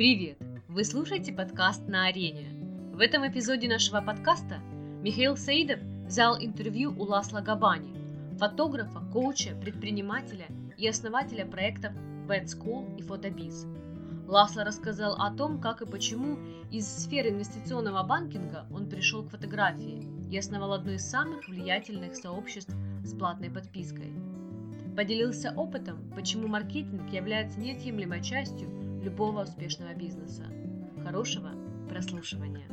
Привет! Вы слушаете подкаст «На арене». В этом эпизоде нашего подкаста Михаил Саидов взял интервью у Ласла Габани, фотографа, коуча, предпринимателя и основателя проектов Bad School и Фотобиз. Ласло рассказал о том, как и почему из сферы инвестиционного банкинга он пришел к фотографии и основал одно из самых влиятельных сообществ с платной подпиской. Поделился опытом, почему маркетинг является неотъемлемой частью любого успешного бизнеса. Хорошего прослушивания.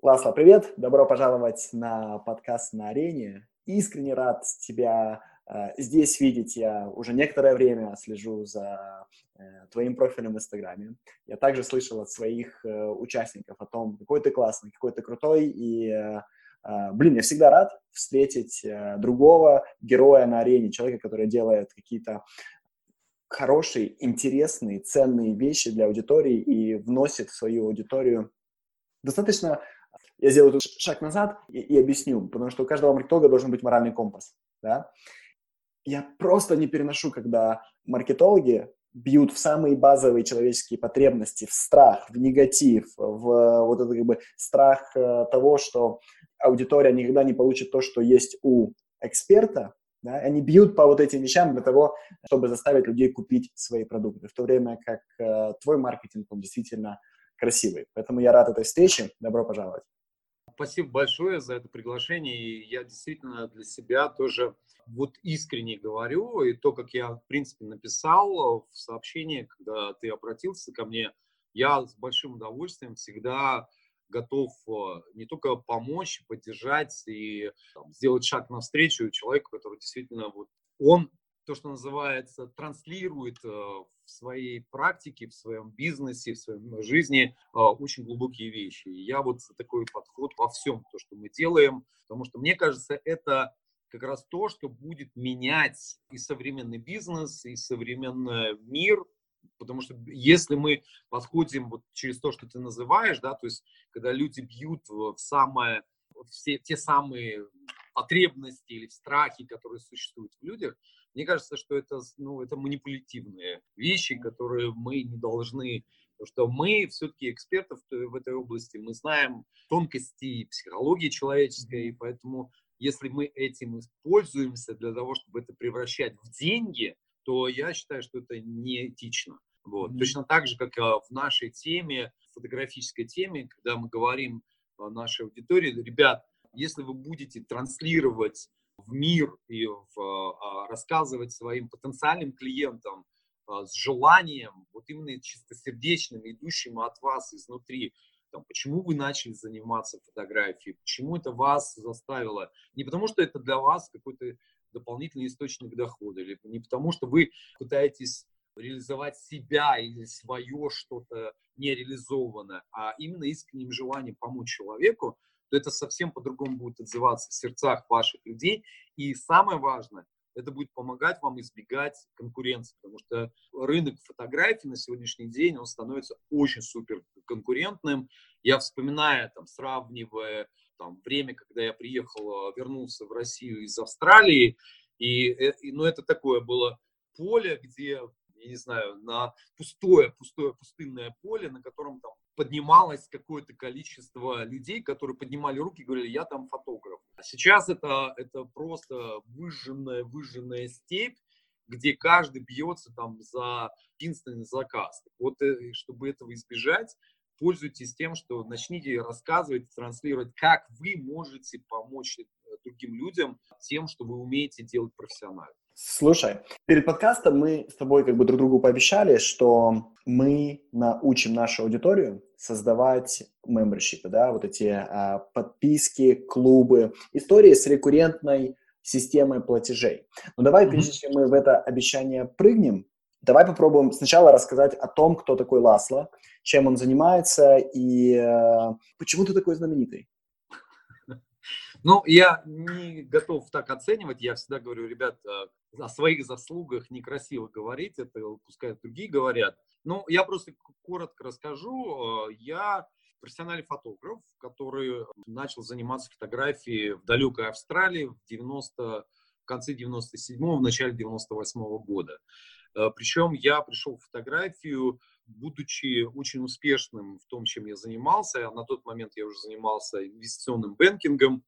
Ласла, привет! Добро пожаловать на подкаст на арене. Искренне рад тебя э, здесь видеть. Я уже некоторое время слежу за э, твоим профилем в Инстаграме. Я также слышал от своих э, участников о том, какой ты классный, какой ты крутой. И, э, э, блин, я всегда рад встретить э, другого героя на арене, человека, который делает какие-то хорошие, интересные, ценные вещи для аудитории и вносит в свою аудиторию достаточно... Я сделаю тут шаг назад и, и объясню, потому что у каждого маркетолога должен быть моральный компас. Да? Я просто не переношу, когда маркетологи бьют в самые базовые человеческие потребности, в страх, в негатив, в вот это как бы страх э, того, что аудитория никогда не получит то, что есть у эксперта, да? Они бьют по вот этим вещам для того, чтобы заставить людей купить свои продукты, в то время как э, твой маркетинг, он действительно красивый. Поэтому я рад этой встрече. Добро пожаловать. Спасибо большое за это приглашение. И я действительно для себя тоже вот искренне говорю. И то, как я, в принципе, написал в сообщении, когда ты обратился ко мне, я с большим удовольствием всегда готов э, не только помочь, поддержать и там, сделать шаг навстречу человеку, который действительно вот он то, что называется, транслирует э, в своей практике, в своем бизнесе, в своей жизни э, очень глубокие вещи. И я вот за такой подход во всем, то, что мы делаем, потому что мне кажется, это как раз то, что будет менять и современный бизнес, и современный мир, Потому что если мы подходим вот через то, что ты называешь, да, то есть когда люди бьют в самое, все те самые потребности или страхи, которые существуют в людях, мне кажется, что это, ну, это манипулятивные вещи, которые мы не должны. Потому что мы все-таки экспертов в этой области, мы знаем тонкости психологии человеческой, и поэтому если мы этим используемся для того, чтобы это превращать в деньги, то я считаю, что это неэтично. Вот. Mm-hmm. Точно так же, как а, в нашей теме, фотографической теме, когда мы говорим нашей аудитории, ребят, если вы будете транслировать в мир и в, а, рассказывать своим потенциальным клиентам а, с желанием, вот именно чистосердечным, идущим от вас изнутри, там, почему вы начали заниматься фотографией, почему это вас заставило. Не потому, что это для вас какой-то дополнительный источник дохода, или не потому, что вы пытаетесь реализовать себя или свое что-то нереализованное, а именно искренним желанием помочь человеку, то это совсем по-другому будет отзываться в сердцах ваших людей. И самое важное, это будет помогать вам избегать конкуренции, потому что рынок фотографий на сегодняшний день, он становится очень супер конкурентным. Я вспоминаю, там, сравнивая там, время, когда я приехал, вернулся в Россию из Австралии, и, э, и ну, это такое было поле, где я не знаю, на пустое, пустое, пустынное поле, на котором там поднималось какое-то количество людей, которые поднимали руки и говорили, я там фотограф. А сейчас это, это просто выжженная, выжженная степь, где каждый бьется там за единственный заказ. Вот э, чтобы этого избежать, пользуйтесь тем, что начните рассказывать, транслировать, как вы можете помочь э, другим людям тем, что вы умеете делать профессионально. Слушай, перед подкастом мы с тобой как бы друг другу пообещали, что мы научим нашу аудиторию создавать мембершипы, да, вот эти а, подписки, клубы, истории с рекуррентной системой платежей. Но давай, mm-hmm. прежде чем мы в это обещание прыгнем, давай попробуем сначала рассказать о том, кто такой Ласло, чем он занимается и э, почему ты такой знаменитый. Ну, я не готов так оценивать. Я всегда говорю, ребят, э, о своих заслугах некрасиво говорить, это пускай другие говорят. Ну, я просто коротко расскажу. Э, я профессиональный фотограф, который начал заниматься фотографией в далекой Австралии в 90 в конце 97-го, в начале 98-го года. Причем я пришел в фотографию, будучи очень успешным в том, чем я занимался. На тот момент я уже занимался инвестиционным бэнкингом,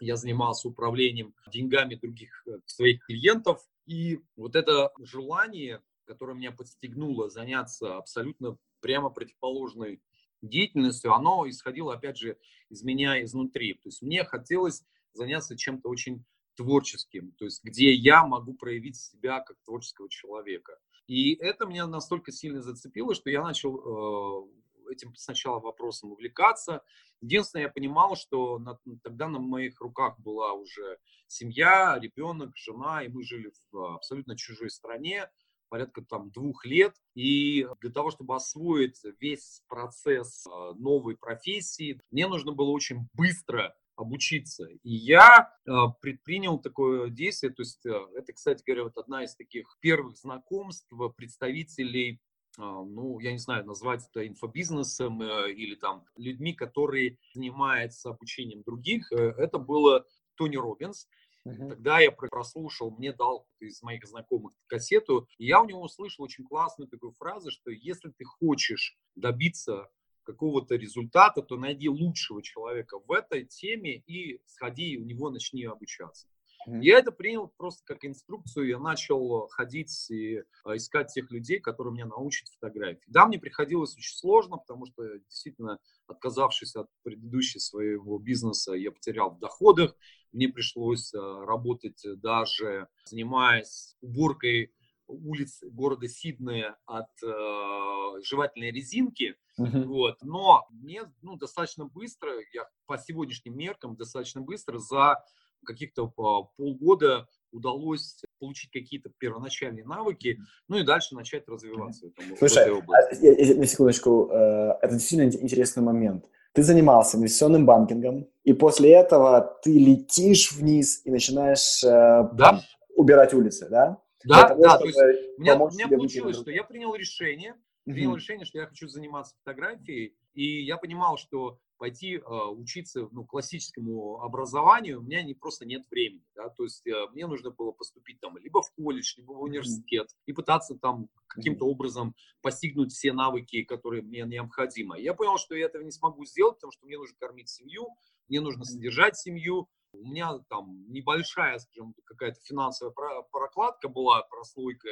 я занимался управлением деньгами других своих клиентов. И вот это желание, которое меня подстегнуло заняться абсолютно прямо противоположной деятельностью, оно исходило, опять же, из меня изнутри. То есть мне хотелось заняться чем-то очень творческим, то есть где я могу проявить себя как творческого человека. И это меня настолько сильно зацепило, что я начал э, этим сначала вопросом увлекаться. Единственное, я понимал, что на, тогда на моих руках была уже семья, ребенок, жена, и мы жили в абсолютно чужой стране порядка там двух лет. И для того, чтобы освоить весь процесс э, новой профессии, мне нужно было очень быстро обучиться. И я э, предпринял такое действие, то есть э, это, кстати говоря, вот одна из таких первых знакомств представителей ну, я не знаю, назвать это инфобизнесом или там людьми, которые занимаются обучением других. Это было Тони Робинс. Uh-huh. Тогда я прослушал, мне дал из моих знакомых кассету, и я у него услышал очень классную такую фразу, что если ты хочешь добиться какого-то результата, то найди лучшего человека в этой теме и сходи, у него начни обучаться. Mm-hmm. Я это принял просто как инструкцию, я начал ходить и а, искать тех людей, которые меня научат фотографии. Да, мне приходилось очень сложно, потому что действительно, отказавшись от предыдущего своего бизнеса, я потерял в доходах, мне пришлось а, работать даже занимаясь уборкой улиц города Сиднея от э, жевательной резинки. Uh-huh. Вот. Но мне ну, достаточно быстро, я по сегодняшним меркам достаточно быстро за каких-то полгода удалось получить какие-то первоначальные навыки, ну и дальше начать развиваться в, этом, Слушай, в этой. А, на секундочку, э, это действительно интересный момент. Ты занимался инвестиционным банкингом, и после этого ты летишь вниз и начинаешь э, да. убирать улицы, да? Да, того, да, то есть у меня, у меня получилось, что я принял решение, принял mm-hmm. решение, что я хочу заниматься фотографией, и я понимал, что пойти э, учиться ну, классическому образованию, у меня не, просто нет времени. Да? То есть э, мне нужно было поступить там либо в колледж, либо в университет mm-hmm. и пытаться там каким-то образом постигнуть все навыки, которые мне необходимы. Я понял, что я этого не смогу сделать, потому что мне нужно кормить семью, мне нужно содержать семью, у меня там небольшая, скажем, какая-то финансовая прокладка была, прослойка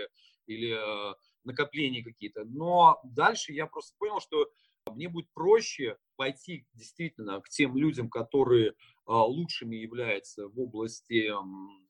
или э, накопления какие-то. Но дальше я просто понял, что мне будет проще пойти действительно к тем людям, которые а, лучшими являются в области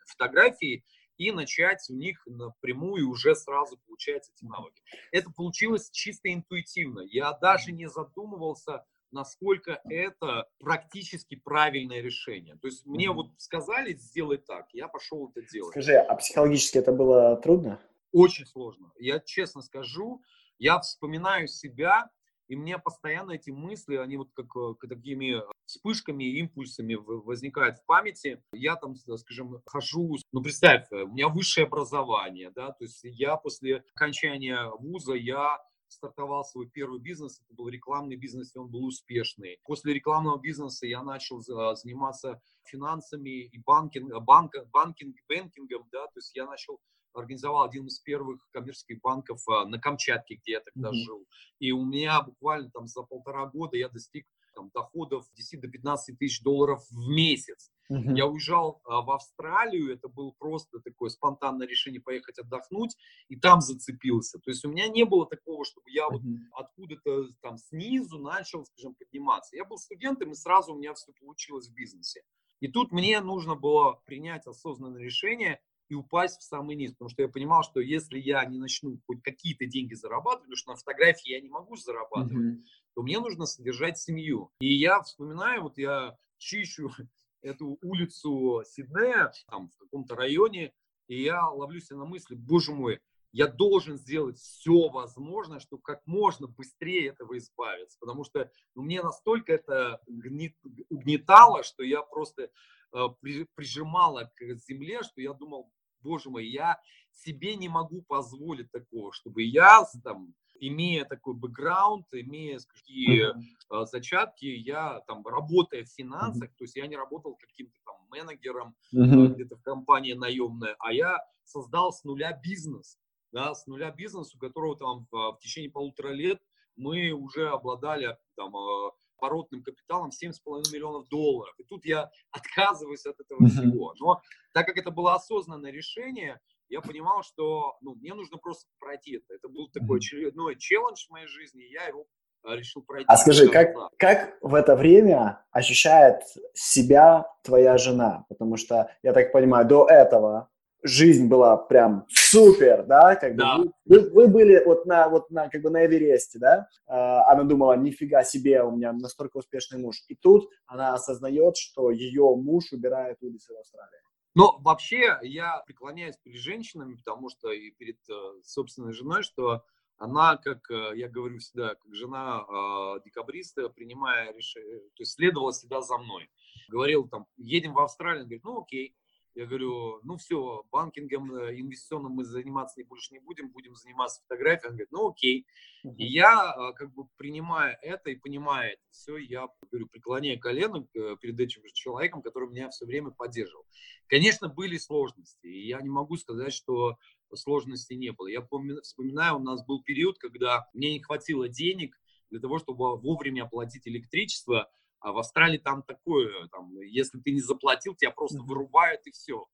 фотографии, и начать у них напрямую уже сразу получать эти навыки. Это получилось чисто интуитивно. Я даже не задумывался, насколько это практически правильное решение. То есть мне вот сказали сделать так, я пошел это делать. Скажи, а психологически это было трудно? Очень сложно. Я честно скажу, я вспоминаю себя и мне постоянно эти мысли, они вот как, э, как такими вспышками, импульсами возникают в памяти. Я там, скажем, хожу, ну представь, э, у меня высшее образование, да, то есть я после окончания вуза, я стартовал свой первый бизнес, это был рекламный бизнес, и он был успешный. После рекламного бизнеса я начал заниматься финансами и банкинг, банк, банкинг, банкингом, да, то есть я начал организовал один из первых коммерческих банков а, на Камчатке, где я тогда mm-hmm. жил. И у меня буквально там за полтора года я достиг там, доходов 10 до 15 тысяч долларов в месяц. Uh-huh. Я уезжал а, в Австралию, это было просто такое спонтанное решение поехать отдохнуть, и там зацепился. То есть у меня не было такого, чтобы я uh-huh. вот откуда-то там снизу начал, скажем, подниматься. Я был студентом, и сразу у меня все получилось в бизнесе. И тут мне нужно было принять осознанное решение и упасть в самый низ, потому что я понимал, что если я не начну хоть какие-то деньги зарабатывать, потому что на фотографии я не могу зарабатывать, mm-hmm. То мне нужно содержать семью. И я вспоминаю, вот я чищу эту улицу Сиднея, там в каком-то районе, и я ловлю себя на мысли, боже мой, я должен сделать все возможное, чтобы как можно быстрее этого избавиться, потому что ну, мне настолько это гнет, угнетало, что я просто э, при, прижимала к земле, что я думал, боже мой, я себе не могу позволить такого, чтобы я там, имея такой бэкграунд, имея такие uh-huh. зачатки, я там работая в финансах, uh-huh. то есть я не работал каким-то там менеджером uh-huh. где-то в компании наемная, а я создал с нуля бизнес. да, с нуля бизнес, у которого там в, в течение полутора лет мы уже обладали там э, оборотным капиталом 7,5 миллионов долларов. И тут я отказываюсь от этого всего. Но так как это было осознанное решение, я понимал, что ну, мне нужно просто пройти это. Это был такой очередной челлендж в моей жизни, и я его а, решил пройти. А скажи, как, как в это время ощущает себя твоя жена? Потому что, я так понимаю, до этого жизнь была прям супер, да, как бы да. Вы, вы были вот на, вот на, как бы на Эвересте, да, а, она думала, нифига себе, у меня настолько успешный муж, и тут она осознает, что ее муж убирает улицы в Австралии. Но вообще я преклоняюсь перед женщинами, потому что и перед э, собственной женой, что она, как э, я говорю всегда, как жена э, декабриста, принимая решение, то есть следовала всегда за мной. Говорил там, едем в Австралию, говорит, ну окей, я говорю, ну все, банкингом э, инвестиционным мы заниматься больше не будем, будем заниматься фотографией. Он говорит, ну окей. Uh-huh. И я а, как бы принимая это и понимая это все, я говорю, преклоняя колено э, перед этим человеком, который меня все время поддерживал. Конечно, были сложности, и я не могу сказать, что сложностей не было. Я помню, вспоминаю, у нас был период, когда мне не хватило денег для того, чтобы вовремя оплатить электричество, а в Австралии там такое, там, если ты не заплатил, тебя просто вырубают и все.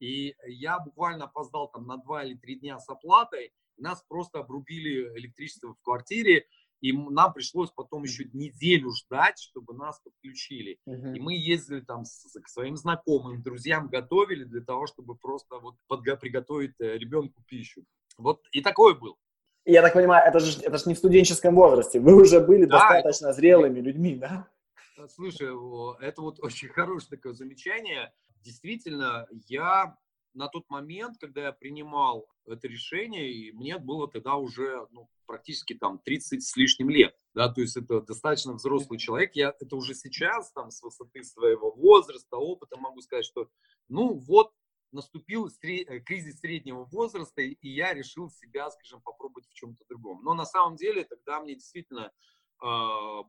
И я буквально опоздал там на два или три дня с оплатой, нас просто обрубили электричество в квартире, и нам пришлось потом еще неделю ждать, чтобы нас подключили. Uh-huh. И мы ездили там с, к своим знакомым, друзьям, готовили для того, чтобы просто вот подго- приготовить э, ребенку пищу. Вот и такое было. Я так понимаю, это же, это же не в студенческом возрасте. Вы уже были да, достаточно это... зрелыми людьми, да? Э, слушай, это вот очень хорошее такое замечание. Действительно, я на тот момент, когда я принимал это решение, и мне было тогда уже ну, практически там 30 с лишним лет, да, то есть это достаточно взрослый человек, я это уже сейчас там с высоты своего возраста, опыта могу сказать, что ну вот наступил э, кризис среднего возраста, и я решил себя, скажем, попробовать в чем-то другом. Но на самом деле тогда мне действительно э,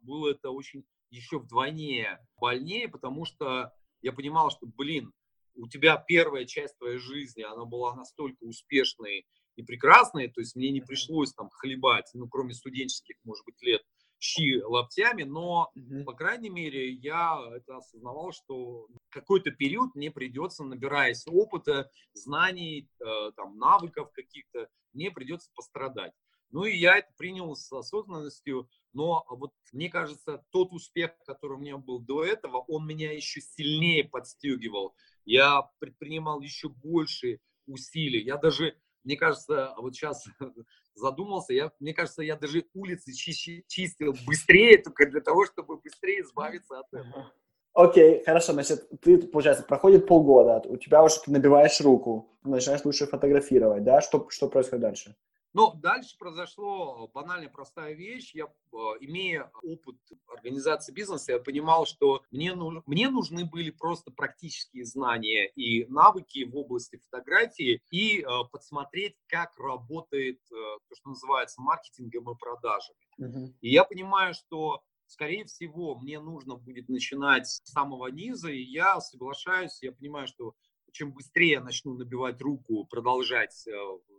было это очень еще вдвойне больнее, потому что я понимал, что, блин, у тебя первая часть твоей жизни, она была настолько успешной и прекрасной, то есть мне не пришлось там хлебать, ну, кроме студенческих, может быть, лет, щи локтями, но, mm-hmm. по крайней мере, я это осознавал, что какой-то период мне придется, набираясь опыта, знаний, э, там, навыков каких-то, мне придется пострадать. Ну и я это принял с осознанностью, но вот мне кажется, тот успех, который у меня был до этого, он меня еще сильнее подстегивал. Я предпринимал еще больше усилий. Я даже, мне кажется, вот сейчас задумался, я, мне кажется, я даже улицы чи- чистил быстрее, только для того, чтобы быстрее избавиться от этого. Окей, okay, хорошо, значит, ты, получается, проходит полгода, у тебя уже набиваешь руку, начинаешь лучше фотографировать, да? Что, что происходит дальше? Но дальше произошло банальная простая вещь. Я, э, имея опыт организации бизнеса, я понимал, что мне, мне нужны были просто практические знания и навыки в области фотографии и э, подсмотреть, как работает э, то, что называется маркетингом и продажами. Uh-huh. И я понимаю, что скорее всего, мне нужно будет начинать с самого низа, и я соглашаюсь, я понимаю, что чем быстрее я начну набивать руку, продолжать э,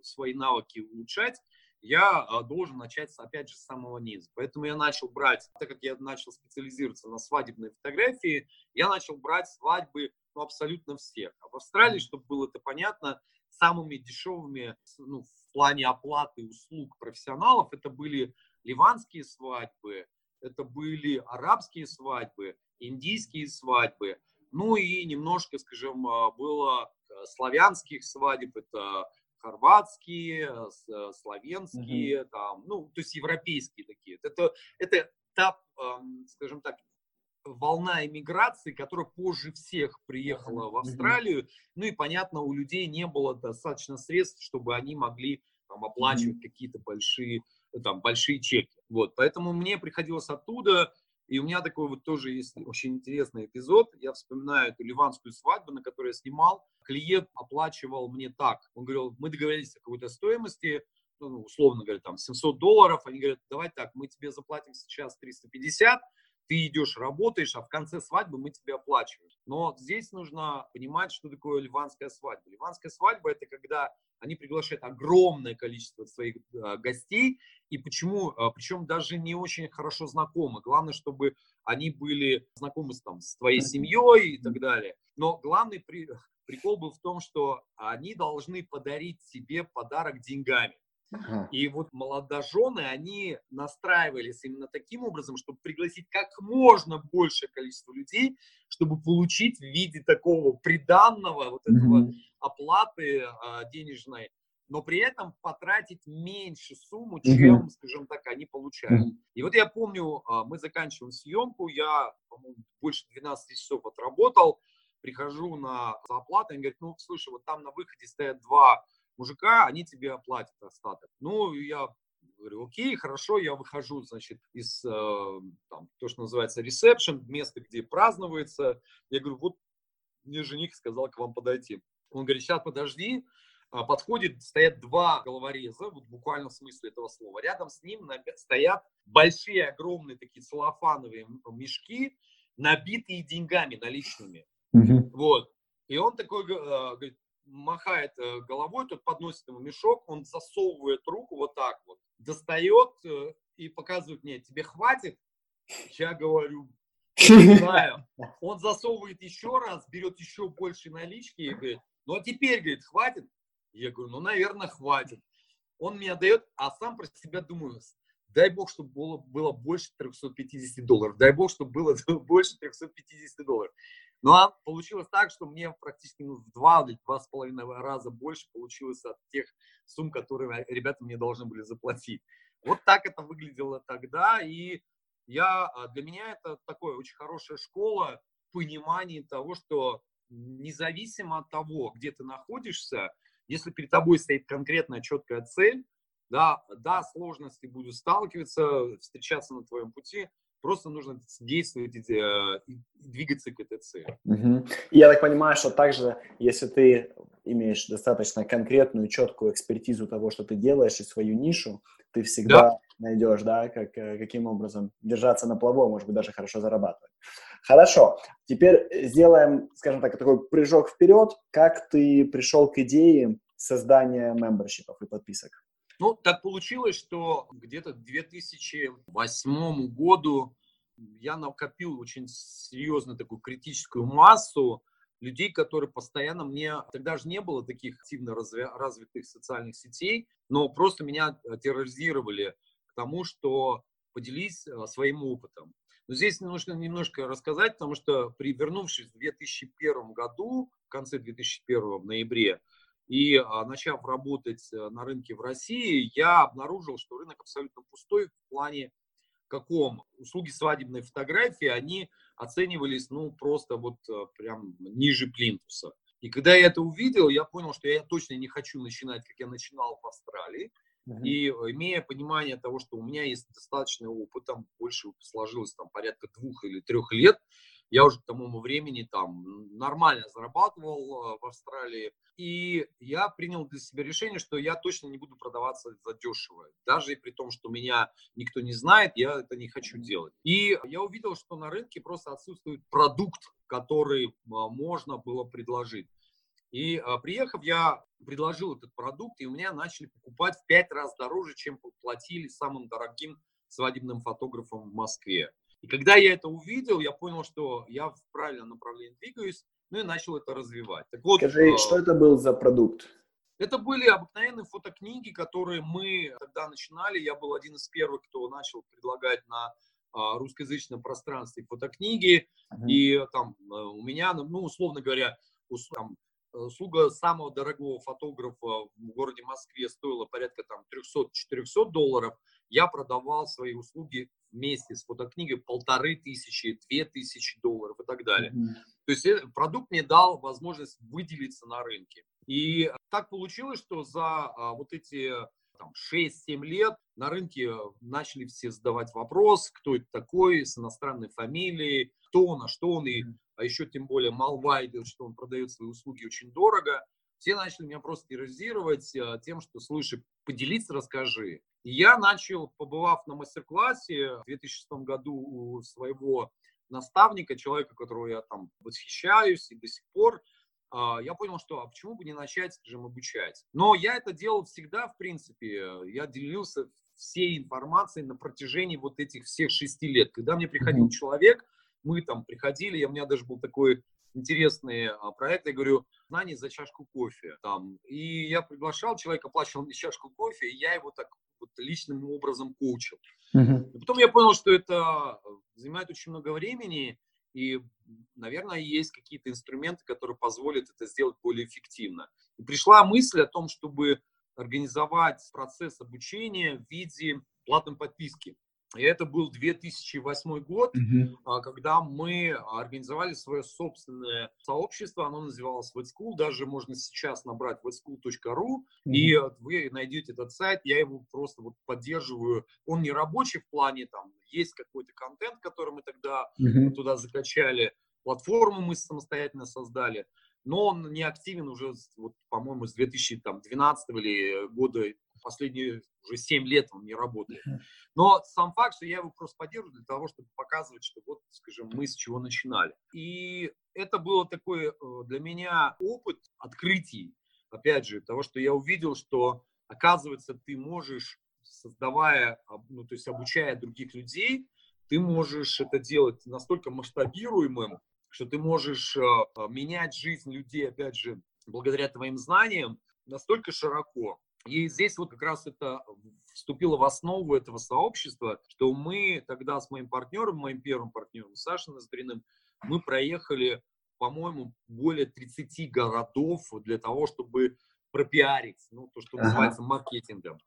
свои навыки улучшать, я э, должен начать, опять же, с самого низа. Поэтому я начал брать, так как я начал специализироваться на свадебной фотографии, я начал брать свадьбы ну, абсолютно всех. А в Австралии, чтобы было это понятно, самыми дешевыми ну, в плане оплаты услуг профессионалов это были ливанские свадьбы, это были арабские свадьбы, индийские свадьбы. Ну и немножко, скажем, а, было э, славянских свадеб, это хорватские, э, славянские, mm-hmm. там, ну, то есть европейские такие. Это, это та, скажем так, волна иммиграции, которая позже всех приехала в Австралию. Mm-hmm. Ну и, понятно, у людей не было достаточно средств, чтобы они могли там, оплачивать mm-hmm. какие-то большие, там, большие чеки. Вот, поэтому мне приходилось оттуда и у меня такой вот тоже есть очень интересный эпизод. Я вспоминаю эту ливанскую свадьбу, на которой я снимал. Клиент оплачивал мне так. Он говорил, мы договорились о какой-то стоимости, ну, условно говоря, там 700 долларов. Они говорят, давай так, мы тебе заплатим сейчас 350, ты идешь, работаешь, а в конце свадьбы мы тебе оплачиваем. Но здесь нужно понимать, что такое ливанская свадьба. Ливанская свадьба – это когда они приглашают огромное количество своих э, гостей, и почему, э, причем даже не очень хорошо знакомы. Главное, чтобы они были знакомы с, там, с твоей семьей и так далее. Но главный при, прикол был в том, что они должны подарить себе подарок деньгами. И вот молодожены, они настраивались именно таким образом, чтобы пригласить как можно большее количество людей, чтобы получить в виде такого приданного вот этого оплаты а, денежной, но при этом потратить меньше сумму, чем, скажем так, они получают. И вот я помню, а, мы заканчиваем съемку, я, по-моему, больше 12 часов отработал, прихожу на оплату, и говорят, ну, слушай, вот там на выходе стоят два мужика, они тебе оплатят остаток. Ну, я говорю, окей, хорошо, я выхожу, значит, из, э, там, то, что называется ресепшн, место, где празднуется. Я говорю, вот мне жених сказал к вам подойти. Он говорит, сейчас подожди, а, подходит, стоят два головореза, вот буквально в смысле этого слова. Рядом с ним стоят большие, огромные такие целлофановые мешки, набитые деньгами наличными. Mm-hmm. Вот. И он такой э, говорит, махает э, головой, тот подносит ему мешок, он засовывает руку вот так вот, достает э, и показывает мне, тебе хватит? Я говорю, не знаю. Он засовывает еще раз, берет еще больше налички и говорит, ну а теперь, говорит, хватит? Я говорю, ну, наверное, хватит. Он мне дает, а сам про себя думаю, дай бог, чтобы было, было больше 350 долларов, дай бог, чтобы было больше 350 долларов. Ну а получилось так, что мне практически ну, в два или два с половиной раза больше получилось от тех сумм, которые ребята мне должны были заплатить. Вот так это выглядело тогда, и я, а, для меня это такая очень хорошая школа понимания того, что независимо от того, где ты находишься, если перед тобой стоит конкретная четкая цель, да, да, сложности будут сталкиваться, встречаться на твоем пути, Просто нужно действовать и, э, и двигаться к этой цели. Угу. Я так понимаю, что также, если ты имеешь достаточно конкретную, четкую экспертизу того, что ты делаешь, и свою нишу, ты всегда да. найдешь, да, как, э, каким образом держаться на плаву, а может быть, даже хорошо зарабатывать. Хорошо, теперь сделаем, скажем так, такой прыжок вперед. Как ты пришел к идее создания мембершипов и подписок? Ну, так получилось, что где-то к 2008 году я накопил очень серьезную такую критическую массу людей, которые постоянно мне, тогда же не было таких активно развитых социальных сетей, но просто меня терроризировали к тому, что поделись э, своим опытом. Но здесь нужно немножко рассказать, потому что при вернувшись в 2001 году, в конце 2001 в ноябре, и а, начав работать э, на рынке в России, я обнаружил, что рынок абсолютно пустой в плане каком услуги свадебной фотографии, они оценивались, ну, просто вот э, прям ниже плинтуса. И когда я это увидел, я понял, что я точно не хочу начинать, как я начинал в Австралии. Uh-huh. И имея понимание того, что у меня есть достаточный опыт, там больше сложилось там порядка двух или трех лет, я уже к тому времени там нормально зарабатывал э, в Австралии. И я принял для себя решение, что я точно не буду продаваться за дешево. Даже при том, что меня никто не знает, я это не хочу делать. И я увидел, что на рынке просто отсутствует продукт, который а, можно было предложить. И а, приехав, я предложил этот продукт, и у меня начали покупать в пять раз дороже, чем платили самым дорогим свадебным фотографам в Москве. И когда я это увидел, я понял, что я в правильном направлении двигаюсь, ну и начал это развивать. Так вот, Скажи, э, что это был за продукт? Это были обыкновенные фотокниги, которые мы тогда начинали. Я был один из первых, кто начал предлагать на а, русскоязычном пространстве фотокниги. Uh-huh. И там э, у меня, ну, условно говоря, там, услуга самого дорогого фотографа в городе Москве стоила порядка там 300-400 долларов. Я продавал свои услуги вместе с фотокнигой полторы тысячи, две тысячи долларов и так далее. Mm-hmm. То есть э, продукт мне дал возможность выделиться на рынке. И так получилось, что за а, вот эти там, 6-7 лет на рынке начали все задавать вопрос, кто это такой, с иностранной фамилией, кто он, а что он, и, а еще тем более молва идет, что он продает свои услуги очень дорого. Все начали меня просто терроризировать а, тем, что, слушай, поделиться расскажи. Я начал, побывав на мастер-классе в 2006 году у своего наставника, человека, которого я там восхищаюсь и до сих пор, а, я понял, что а почему бы не начать, скажем, обучать. Но я это делал всегда, в принципе. Я делился всей информацией на протяжении вот этих всех шести лет. Когда мне приходил человек, мы там приходили, у меня даже был такой интересный а, проект, я говорю, знание за чашку кофе. Там. И я приглашал, человек оплачивал мне чашку кофе, и я его так вот личным образом коучил. Uh-huh. потом я понял, что это занимает очень много времени, и, наверное, есть какие-то инструменты, которые позволят это сделать более эффективно. И пришла мысль о том, чтобы организовать процесс обучения в виде платной подписки. И это был 2008 год, mm-hmm. когда мы организовали свое собственное сообщество. Оно называлось WetSchool. Даже можно сейчас набрать wetschool.ru, mm-hmm. и вы найдете этот сайт. Я его просто вот поддерживаю. Он не рабочий в плане, там есть какой-то контент, который мы тогда mm-hmm. туда закачали. Платформу мы самостоятельно создали но он не активен уже, вот, по-моему, с 2012 или года последние уже 7 лет он не работает. Но сам факт, что я его просто поддерживаю для того, чтобы показывать, что вот, скажем, мы с чего начинали. И это было такой э, для меня опыт открытий, опять же, того, что я увидел, что, оказывается, ты можешь, создавая, ну, то есть обучая других людей, ты можешь это делать настолько масштабируемым, что ты можешь э, менять жизнь людей, опять же, благодаря твоим знаниям, настолько широко, и здесь вот как раз это вступило в основу этого сообщества, что мы тогда с моим партнером, моим первым партнером Сашей Ноздриным, мы проехали, по-моему, более 30 городов для того, чтобы пропиарить, ну, то, что ага. называется маркетингом.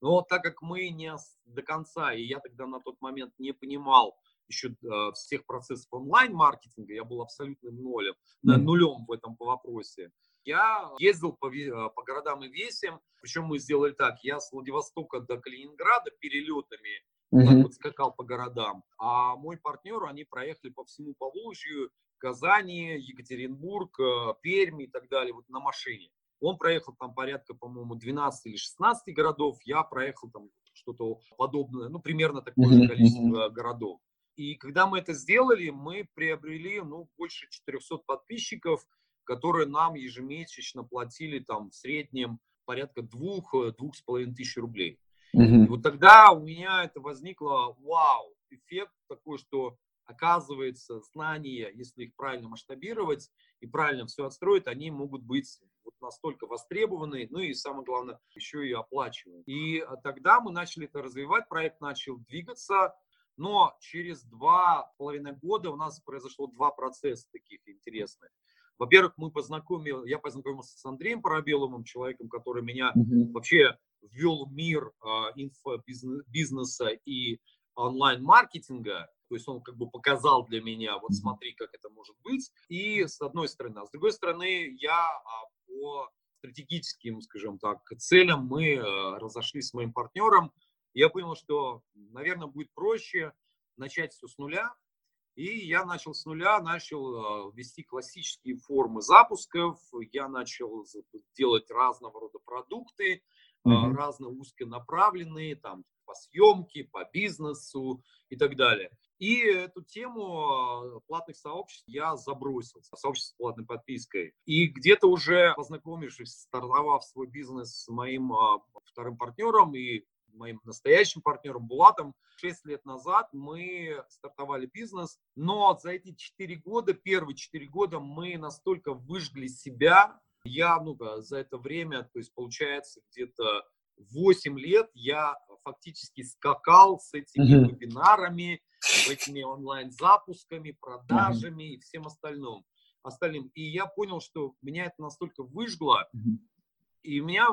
Но так как мы не до конца, и я тогда на тот момент не понимал еще э, всех процессов онлайн-маркетинга, я был абсолютным нолем, mm-hmm. нулем в этом вопросе, я ездил по, э, по городам и весям, причем мы сделали так, я с Владивостока до Калининграда перелетами mm-hmm. так вот скакал по городам, а мой партнер, они проехали по всему Поволжью, Казани, Екатеринбург, э, Пермь и так далее, вот на машине. Он проехал там порядка, по-моему, 12 или 16 городов, я проехал там что-то подобное, ну, примерно такое же количество городов. И когда мы это сделали, мы приобрели ну, больше 400 подписчиков, которые нам ежемесячно платили там в среднем порядка двух, э, двух с половиной тысяч рублей. Mm-hmm. И вот тогда у меня это возникло, вау, эффект такой, что оказывается знания, если их правильно масштабировать и правильно все отстроить, они могут быть вот настолько востребованы, ну и самое главное, еще и оплачиваемы. И э, тогда мы начали это развивать, проект начал двигаться, но через два с половиной года у нас произошло два процесса таких интересных. Во-первых, мы познакомил, я познакомился с Андреем Парабеловым, человеком, который меня mm-hmm. вообще ввел в мир э, инфобизнеса и онлайн-маркетинга. То есть он как бы показал для меня, вот смотри, как это может быть. И с одной стороны. А с другой стороны, я а, по стратегическим, скажем так, целям мы э, разошлись с моим партнером. Я понял, что, наверное, будет проще начать все с нуля, и я начал с нуля, начал э, вести классические формы запусков, я начал делать разного рода продукты, mm-hmm. разно узконаправленные, там, по съемке, по бизнесу и так далее. И эту тему э, платных сообществ я забросил, сообщество с платной подпиской. И где-то уже познакомившись, стартовав свой бизнес с моим вторым партнером и моим настоящим партнером Булатом. Шесть лет назад мы стартовали бизнес, но за эти четыре года, первые четыре года мы настолько выжгли себя, я, ну, за это время, то есть получается где-то 8 лет я фактически скакал с этими uh-huh. вебинарами, этими онлайн-запусками, продажами uh-huh. и всем остальным. остальным. И я понял, что меня это настолько выжгло, uh-huh. и у меня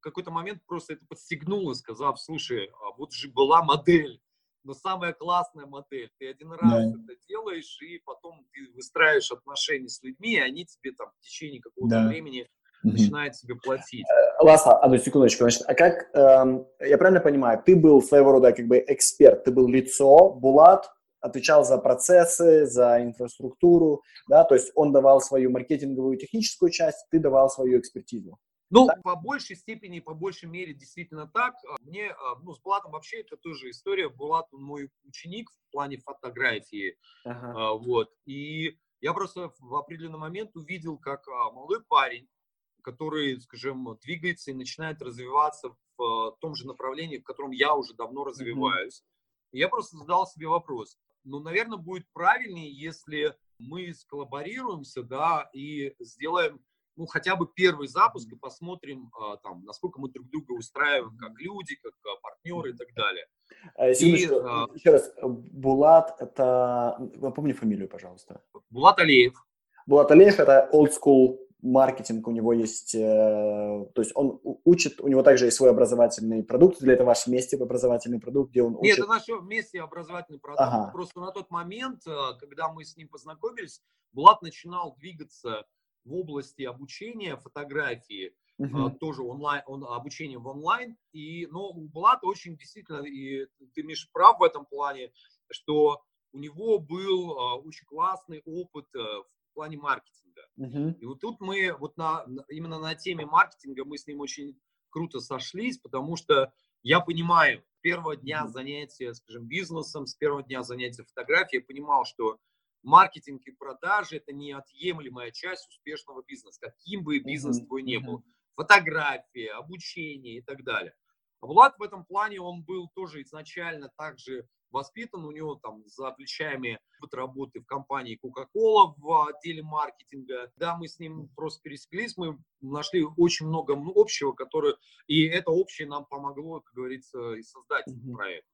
какой-то момент просто это подстегнуло, сказав, слушай, а вот же была модель, но самая классная модель. Ты один раз да. это делаешь, и потом ты выстраиваешь отношения с людьми, и они тебе там в течение какого-то да. времени угу. начинают тебе платить. Э, Ласа, одну секундочку. Значит, а как, эм, я правильно понимаю, ты был своего рода как бы эксперт, ты был лицо, Булат отвечал за процессы, за инфраструктуру, да, то есть он давал свою маркетинговую техническую часть, ты давал свою экспертизу. Ну, да? по большей степени, по большей мере, действительно так. А, мне, а, ну, с Булатом вообще это тоже история. Булат он мой ученик в плане фотографии. Ага. А, вот. И я просто в определенный момент увидел, как молодой парень, который, скажем, двигается и начинает развиваться в том же направлении, в котором я уже давно развиваюсь. Mm-hmm. Я просто задал себе вопрос. Ну, наверное, будет правильнее, если мы сколлаборируемся, да, и сделаем ну, хотя бы первый запуск и посмотрим, а, там, насколько мы друг друга устраиваем как люди, как а, партнеры и так далее. А, и, еще раз, Булат, это, напомни фамилию, пожалуйста. Булат Алиев. Булат Алиев – это old school маркетинг, у него есть, э, то есть он учит, у него также есть свой образовательный продукт, для этого ваш вместе образовательный продукт, где он учит... Нет, это наш вместе образовательный продукт. Ага. Просто на тот момент, э, когда мы с ним познакомились, Булат начинал двигаться в области обучения фотографии, uh-huh. тоже онлайн, он, обучение в онлайн. И, но у Булата очень действительно, и ты имеешь прав в этом плане, что у него был а, очень классный опыт э, в плане маркетинга. Uh-huh. И вот тут мы вот на, именно на теме маркетинга мы с ним очень круто сошлись, потому что я понимаю, с первого дня занятия, скажем, бизнесом, с первого дня занятия фотографией, я понимал, что маркетинг и продажи – это неотъемлемая часть успешного бизнеса, каким бы бизнес твой ни был. Фотография, обучение и так далее. А Влад в этом плане, он был тоже изначально также воспитан, у него там за плечами опыт работы в компании Coca-Cola в отделе маркетинга. Да, мы с ним просто пересеклись, мы нашли очень много общего, которое, и это общее нам помогло, как говорится, и создать mm-hmm. проект.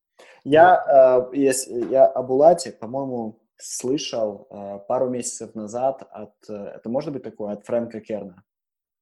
Я, вот. э, если, я об Улате, по-моему, слышал э, пару месяцев назад от, э, это может быть такое, от Фрэнка Керна.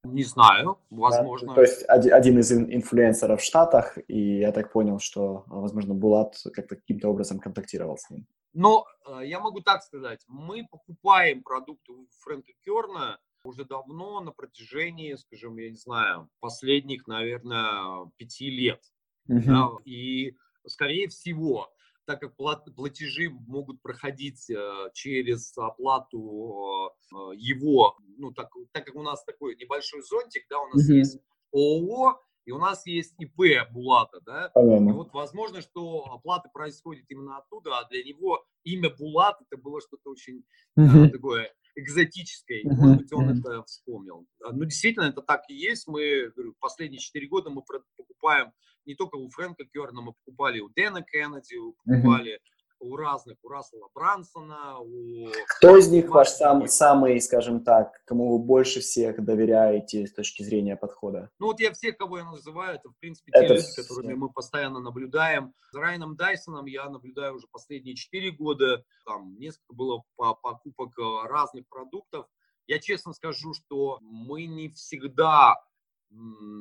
Не знаю, возможно. Да, то есть один, один из инфлюенсеров в Штатах, и я так понял, что, возможно, Булат как-то каким-то образом контактировал с ним. Но э, я могу так сказать, мы покупаем продукты у Фрэнка Керна уже давно на протяжении, скажем, я не знаю, последних, наверное, пяти лет. Uh-huh. Да, и, скорее всего, так как платежи могут проходить э, через оплату э, его, ну, так, так как у нас такой небольшой зонтик, да, у нас mm-hmm. есть ООО, и у нас есть ИП Булата, да, Понятно. и вот возможно, что оплата происходит именно оттуда, а для него имя Булат это было что-то очень mm-hmm. такое экзотическое, mm-hmm. может быть, он это вспомнил. Ну, действительно, это так и есть, мы, говорю, последние четыре года мы покупаем не только у Фрэнка Керна, мы покупали у Дэна Кеннеди, покупали mm-hmm. У разных, у Рассела Брансона, у... Кто из них ваш сам, самый, скажем так, кому вы больше всех доверяете с точки зрения подхода? Ну вот я всех, кого я называю, это в принципе те это люди, которыми мы постоянно наблюдаем. С Райаном Дайсоном я наблюдаю уже последние 4 года. Там несколько было покупок э, разных продуктов. Я честно скажу, что мы не всегда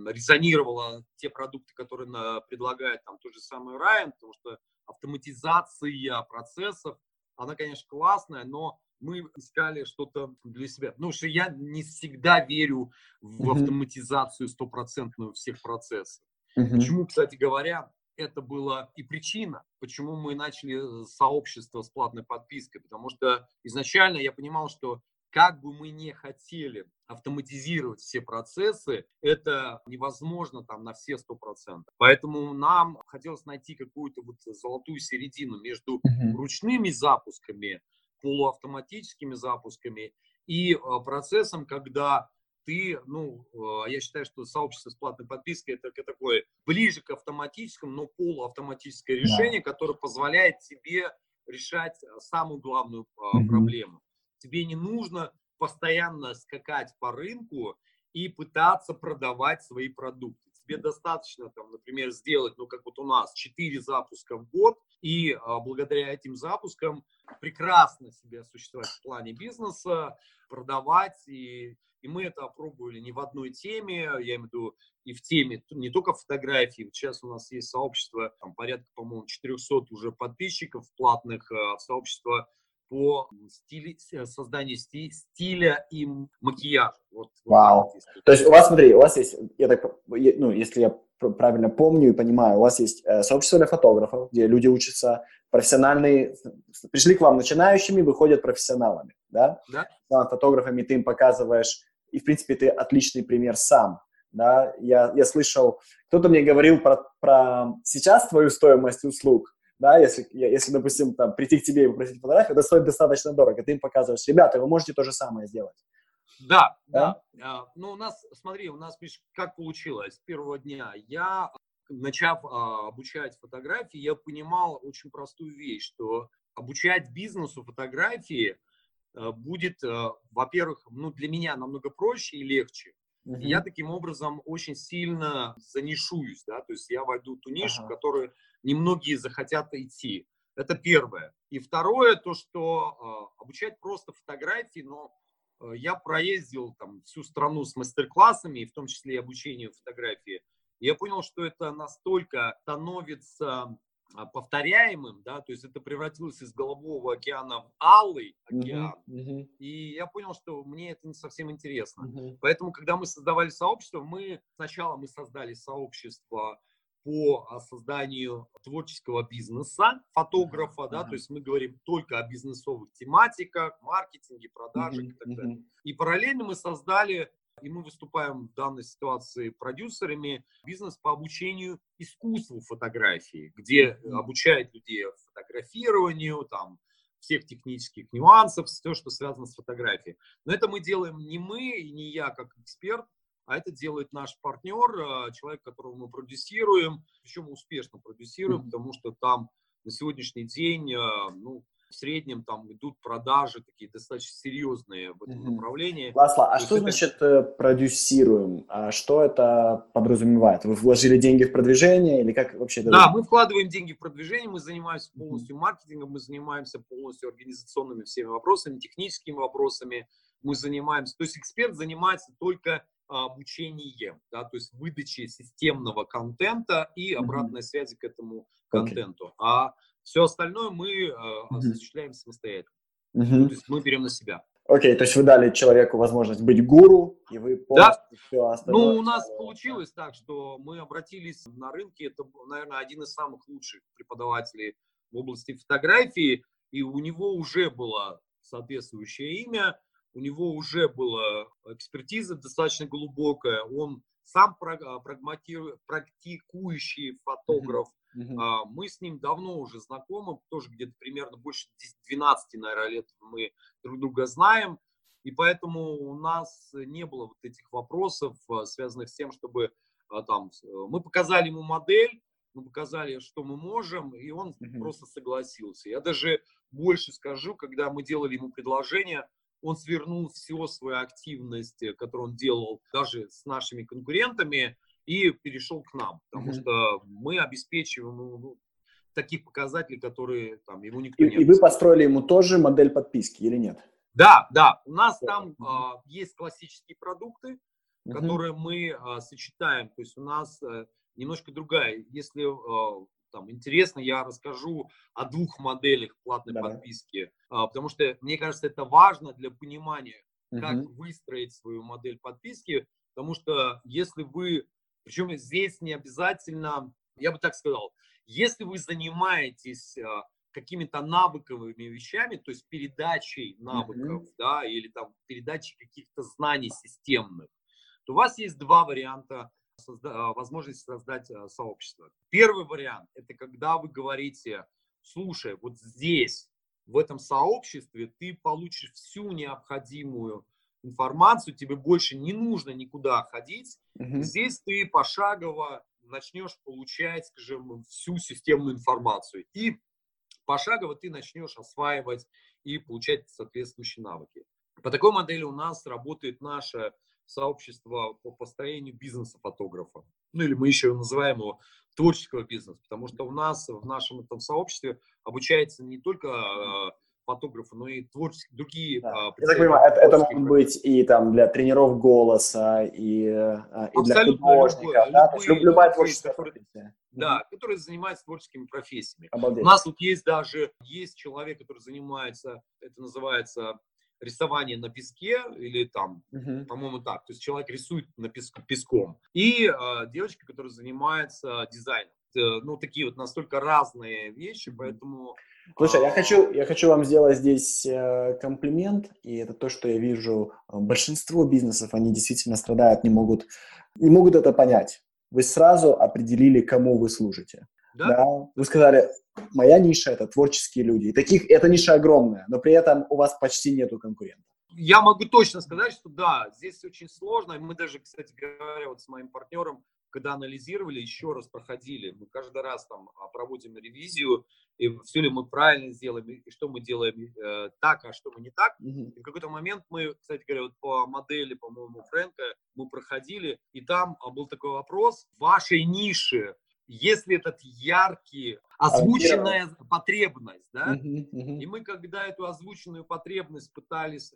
резонировало те продукты, которые на, предлагает там тот же самый Райан, потому что автоматизация процессов, она, конечно, классная, но мы искали что-то для себя. Потому что я не всегда верю в автоматизацию стопроцентную всех процессов. Почему, кстати говоря, это была и причина, почему мы начали сообщество с платной подпиской, потому что изначально я понимал, что как бы мы не хотели автоматизировать все процессы, это невозможно там на все сто процентов. Поэтому нам хотелось найти какую-то вот золотую середину между uh-huh. ручными запусками, полуавтоматическими запусками и э, процессом, когда ты, ну, э, я считаю, что сообщество с платной подпиской это такое ближе к автоматическому, но полуавтоматическое решение, да. которое позволяет тебе решать самую главную mm-hmm. проблему. Тебе не нужно постоянно скакать по рынку и пытаться продавать свои продукты. Тебе достаточно, там, например, сделать, ну, как вот у нас, 4 запуска в год, и а, благодаря этим запускам прекрасно себе осуществлять в плане бизнеса, продавать, и, и мы это опробовали не в одной теме, я имею в виду и в теме не только фотографии, сейчас у нас есть сообщество, там порядка, по-моему, 400 уже подписчиков платных, а, сообщество по стиле, созданию сти, стиля и макияжа. Вот, Вау. Вот То есть у вас, смотри, у вас есть, я так, ну, если я правильно помню и понимаю, у вас есть э, сообщество для фотографов, где люди учатся профессиональные, пришли к вам начинающими, выходят профессионалами, да? Да. Фотографами ты им показываешь, и, в принципе, ты отличный пример сам да, я, я слышал, кто-то мне говорил про, про сейчас твою стоимость услуг, да, если, если, допустим, там, прийти к тебе и попросить фотографию, это стоит достаточно дорого, ты им показываешь, ребята, вы можете то же самое сделать. Да, да. да. А, ну, у нас, смотри, у нас, Миш, как получилось с первого дня. Я, начав а, обучать фотографии, я понимал очень простую вещь, что обучать бизнесу фотографии а, будет, а, во-первых, ну, для меня намного проще и легче. И я таким образом очень сильно занишуюсь, да, то есть я войду в ту нишу, uh-huh. в которую немногие захотят идти. Это первое. И второе, то, что э, обучать просто фотографии, но э, я проездил там всю страну с мастер-классами, в том числе и обучению фотографии. И я понял, что это настолько становится повторяемым, да, то есть это превратилось из голубого океана в алый океан, uh-huh, uh-huh. и я понял, что мне это не совсем интересно. Uh-huh. Поэтому, когда мы создавали сообщество, мы сначала мы создали сообщество по а, созданию творческого бизнеса фотографа, uh-huh. да, то есть мы говорим только о бизнесовых тематиках, маркетинге, продажах uh-huh. и так далее. И параллельно мы создали и мы выступаем в данной ситуации продюсерами бизнес по обучению искусству фотографии, где обучает людей фотографированию, там, всех технических нюансов, все, что связано с фотографией. Но это мы делаем не мы и не я как эксперт, а это делает наш партнер, э, человек, которого мы продюсируем, причем успешно продюсируем, mm-hmm. потому что там на сегодняшний день, э, ну, в среднем там идут продажи такие достаточно серьезные в этом mm-hmm. направлении. Ласло, а что это... значит э, продюсируем? А что это подразумевает? Вы вложили деньги в продвижение или как вообще это? Да, мы вкладываем деньги в продвижение, мы занимаемся полностью mm-hmm. маркетингом, мы занимаемся полностью организационными всеми вопросами, техническими вопросами, мы занимаемся, то есть эксперт занимается только обучением, да, то есть выдачей системного контента и обратной mm-hmm. связи к этому контенту. Okay. А все остальное мы э, осуществляем mm-hmm. самостоятельно. Mm-hmm. То есть мы берем на себя. Окей, okay, то есть вы дали человеку возможность быть гуру, и вы полностью да. все остальное... Ну, у нас получилось так, что мы обратились на рынке, это, наверное, один из самых лучших преподавателей в области фотографии, и у него уже было соответствующее имя, у него уже была экспертиза достаточно глубокая, он сам практикующий фотограф, Uh-huh. Мы с ним давно уже знакомы, тоже где-то примерно больше 12, наверное, лет мы друг друга знаем. И поэтому у нас не было вот этих вопросов, а, связанных с тем, чтобы а, там... Мы показали ему модель, мы показали, что мы можем, и он uh-huh. просто согласился. Я даже больше скажу, когда мы делали ему предложение, он свернул всю свою активность, э, которую он делал даже с нашими конкурентами, и перешел к нам, потому mm-hmm. что мы обеспечиваем ну, таких показателей, которые там ему никто и, не И вы построили ему тоже модель подписки или нет? Да, да. У нас mm-hmm. там а, есть классические продукты, mm-hmm. которые мы а, сочетаем. То есть у нас а, немножко другая. Если а, там интересно, я расскажу о двух моделях платной Давай. подписки, а, потому что мне кажется, это важно для понимания, как mm-hmm. выстроить свою модель подписки, потому что если вы причем здесь не обязательно, я бы так сказал, если вы занимаетесь а, какими-то навыковыми вещами, то есть передачей навыков, mm-hmm. да, или там передачей каких-то знаний системных, то у вас есть два варианта созда- а, возможности создать а, сообщество. Первый вариант – это когда вы говорите, слушай, вот здесь, в этом сообществе ты получишь всю необходимую информацию, тебе больше не нужно никуда ходить. Угу. Здесь ты пошагово начнешь получать, скажем, всю системную информацию. И пошагово ты начнешь осваивать и получать соответствующие навыки. По такой модели у нас работает наше сообщество по построению бизнеса фотографа. Ну или мы еще называем его творческого бизнеса, потому что у нас в нашем этом сообществе обучается не только а, фотографы, но и творческие, другие. Да. А, Я так понимаю, это, это могут быть и там для тренеров голоса, и, а, и для художников, да? То есть любая творческая профессия. Да, mm которые занимаются творческими профессиями. Обалдеть. У нас тут есть даже, есть человек, который занимается, это называется рисование на песке или там, uh по-моему, так. То есть человек рисует на песк, песком. И э, девочка, которая занимается дизайном. Э, ну, такие вот настолько разные вещи, поэтому... Слушай, я хочу, я хочу вам сделать здесь э, комплимент, и это то, что я вижу. Большинство бизнесов, они действительно страдают, не могут не могут это понять. Вы сразу определили, кому вы служите. Да? да? Вы сказали, моя ниша – это творческие люди. И таких, эта ниша огромная, но при этом у вас почти нету конкурентов. Я могу точно сказать, что да, здесь очень сложно. Мы даже, кстати говоря, вот с моим партнером, когда анализировали, еще раз проходили. Мы каждый раз там а, проводим ревизию, и все ли мы правильно сделаем, и что мы делаем э, так, а что мы не так. Mm-hmm. И в какой-то момент мы, кстати говоря, вот по модели, по-моему, Фрэнка, мы проходили, и там а, был такой вопрос, в вашей нише если этот яркий, озвученная потребность, да, uh-huh, uh-huh. и мы когда эту озвученную потребность пытались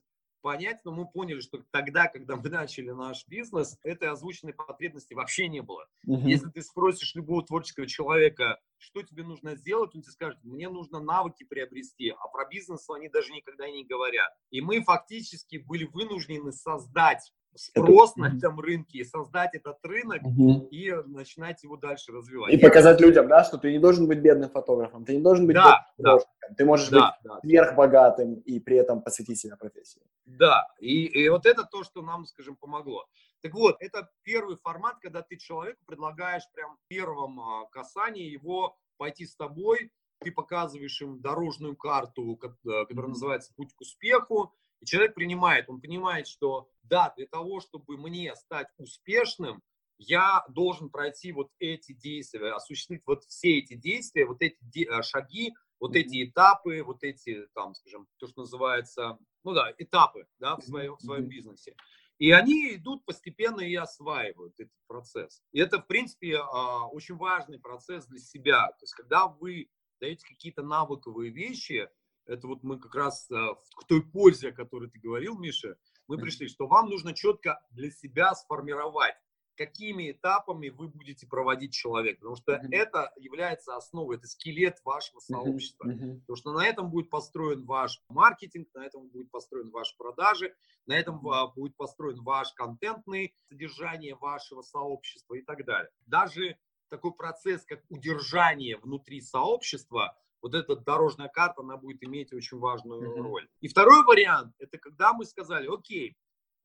понять, но мы поняли, что тогда, когда мы начали наш бизнес, этой озвученной потребности вообще не было. Uh-huh. Если ты спросишь любого творческого человека, что тебе нужно сделать, он тебе скажет, мне нужно навыки приобрести, а про бизнес они даже никогда не говорят. И мы фактически были вынуждены создать спрос это... на этом рынке, и создать этот рынок угу. и начинать его дальше развивать. И показать людям, да, что ты не должен быть бедным фотографом, ты не должен быть да, да. ты можешь да, быть да. сверхбогатым и при этом посвятить себя профессии. Да, и, и вот это то, что нам, скажем, помогло. Так вот, это первый формат, когда ты человеку предлагаешь прям в первом а, касании его пойти с тобой, ты показываешь им дорожную карту, которая называется «Путь к успеху», и человек принимает, он понимает, что да, для того, чтобы мне стать успешным, я должен пройти вот эти действия, осуществить вот все эти действия, вот эти э, шаги, вот эти этапы, вот эти, там, скажем, то, что называется, ну да, этапы, да, в своем, в своем бизнесе. И они идут постепенно и осваивают этот процесс. И это, в принципе, а, очень важный процесс для себя. То есть, когда вы даете какие-то навыковые вещи, это вот мы как раз а, к той пользе, о которой ты говорил, Миша, мы пришли, что вам нужно четко для себя сформировать, какими этапами вы будете проводить человека, потому что mm-hmm. это является основой, это скелет вашего сообщества, mm-hmm. потому что на этом будет построен ваш маркетинг, на этом будет построен ваши продажи, на этом mm-hmm. будет построен ваш контентный содержание вашего сообщества и так далее. Даже такой процесс, как удержание внутри сообщества, вот эта дорожная карта, она будет иметь очень важную mm-hmm. роль. И второй вариант, это когда мы сказали, окей,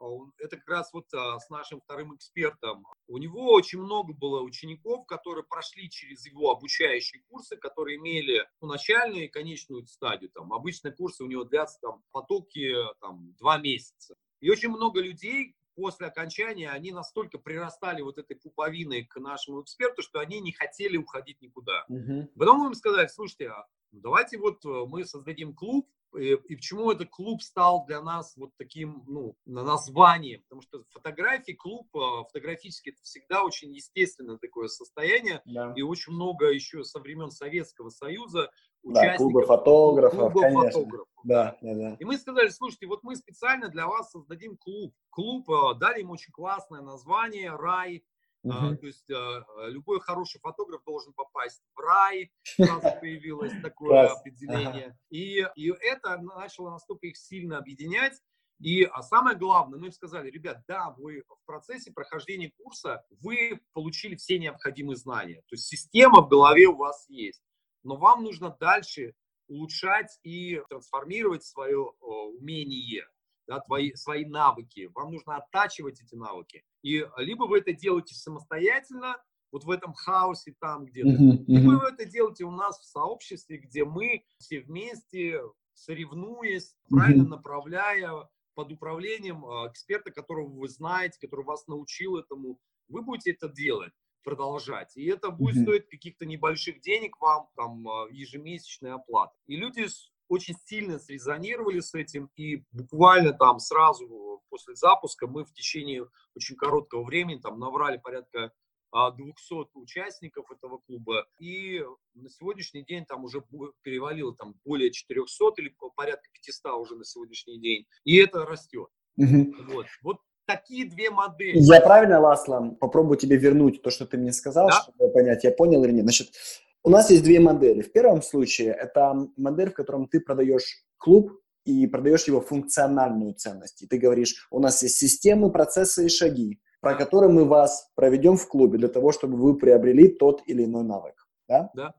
а это как раз вот а, с нашим вторым экспертом. У него очень много было учеников, которые прошли через его обучающие курсы, которые имели ну, начальную и конечную стадию. Там, обычные курсы у него длятся там, потоки там, два месяца. И очень много людей, после окончания они настолько прирастали вот этой пуповиной к нашему эксперту, что они не хотели уходить никуда. Угу. Потом мы им сказали, слушайте, а давайте вот э, мы создадим клуб, и, и почему этот клуб стал для нас вот таким, ну, названием? Потому что фотографии, клуб э, фотографический, это всегда очень естественное такое состояние. Да. И очень много еще со времен Советского Союза участников. Да, клубы фотографов, клуба конечно. Фотографов. Да, да, да. И мы сказали, слушайте, вот мы специально для вас создадим клуб. Клуб, э, дали им очень классное название, рай. Угу. А, то есть а, любой хороший фотограф должен попасть в рай, сразу появилось такое определение. И, и это начало настолько их сильно объединять. И а самое главное, мы им сказали, ребят, да, вы в процессе прохождения курса, вы получили все необходимые знания. То есть система в голове у вас есть. Но вам нужно дальше улучшать и трансформировать свое умение да, твои, свои навыки. Вам нужно оттачивать эти навыки. И либо вы это делаете самостоятельно, вот в этом хаосе там где-то, uh-huh, uh-huh. либо вы это делаете у нас в сообществе, где мы все вместе, соревнуясь, uh-huh. правильно направляя под управлением а, эксперта, которого вы знаете, который вас научил этому, вы будете это делать продолжать. И это будет mm-hmm. стоить каких-то небольших денег вам, там, а, ежемесячная оплата. И люди очень сильно срезонировали с этим, и буквально там сразу после запуска мы в течение очень короткого времени там набрали порядка 200 а, участников этого клуба, и на сегодняшний день там уже перевалило там более 400 или порядка 500 уже на сегодняшний день, и это растет. Угу. Вот. вот такие две модели. Я правильно, Ласлан, попробую тебе вернуть то, что ты мне сказал, да? чтобы понять, я понял или нет. Значит, у нас есть две модели. В первом случае это модель, в котором ты продаешь клуб и продаешь его функциональную ценность. И ты говоришь, у нас есть системы, процессы и шаги, про которые мы вас проведем в клубе для того, чтобы вы приобрели тот или иной навык. Да? Да.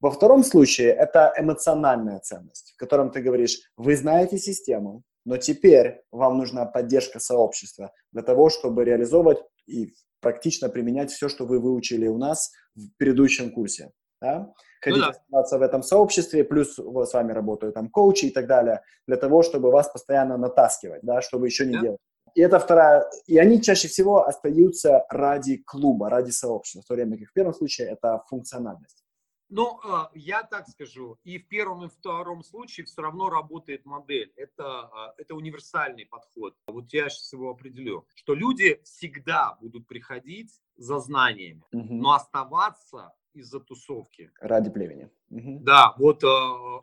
Во втором случае это эмоциональная ценность, в котором ты говоришь, вы знаете систему, но теперь вам нужна поддержка сообщества для того, чтобы реализовывать и практично применять все, что вы выучили у нас в предыдущем курсе. Да? Ходить ну, да. в этом сообществе, плюс с вами работают там коучи и так далее, для того, чтобы вас постоянно натаскивать, да, чтобы еще не да. делать. И это вторая. И они чаще всего остаются ради клуба, ради сообщества, в то время как в первом случае это функциональность. Ну, а, я так скажу, и в первом, и втором случае все равно работает модель. Это, а, это универсальный подход. Вот я сейчас его определю, что люди всегда будут приходить за знаниями, угу. но оставаться из-за тусовки. Ради племени. Угу. Да, вот э,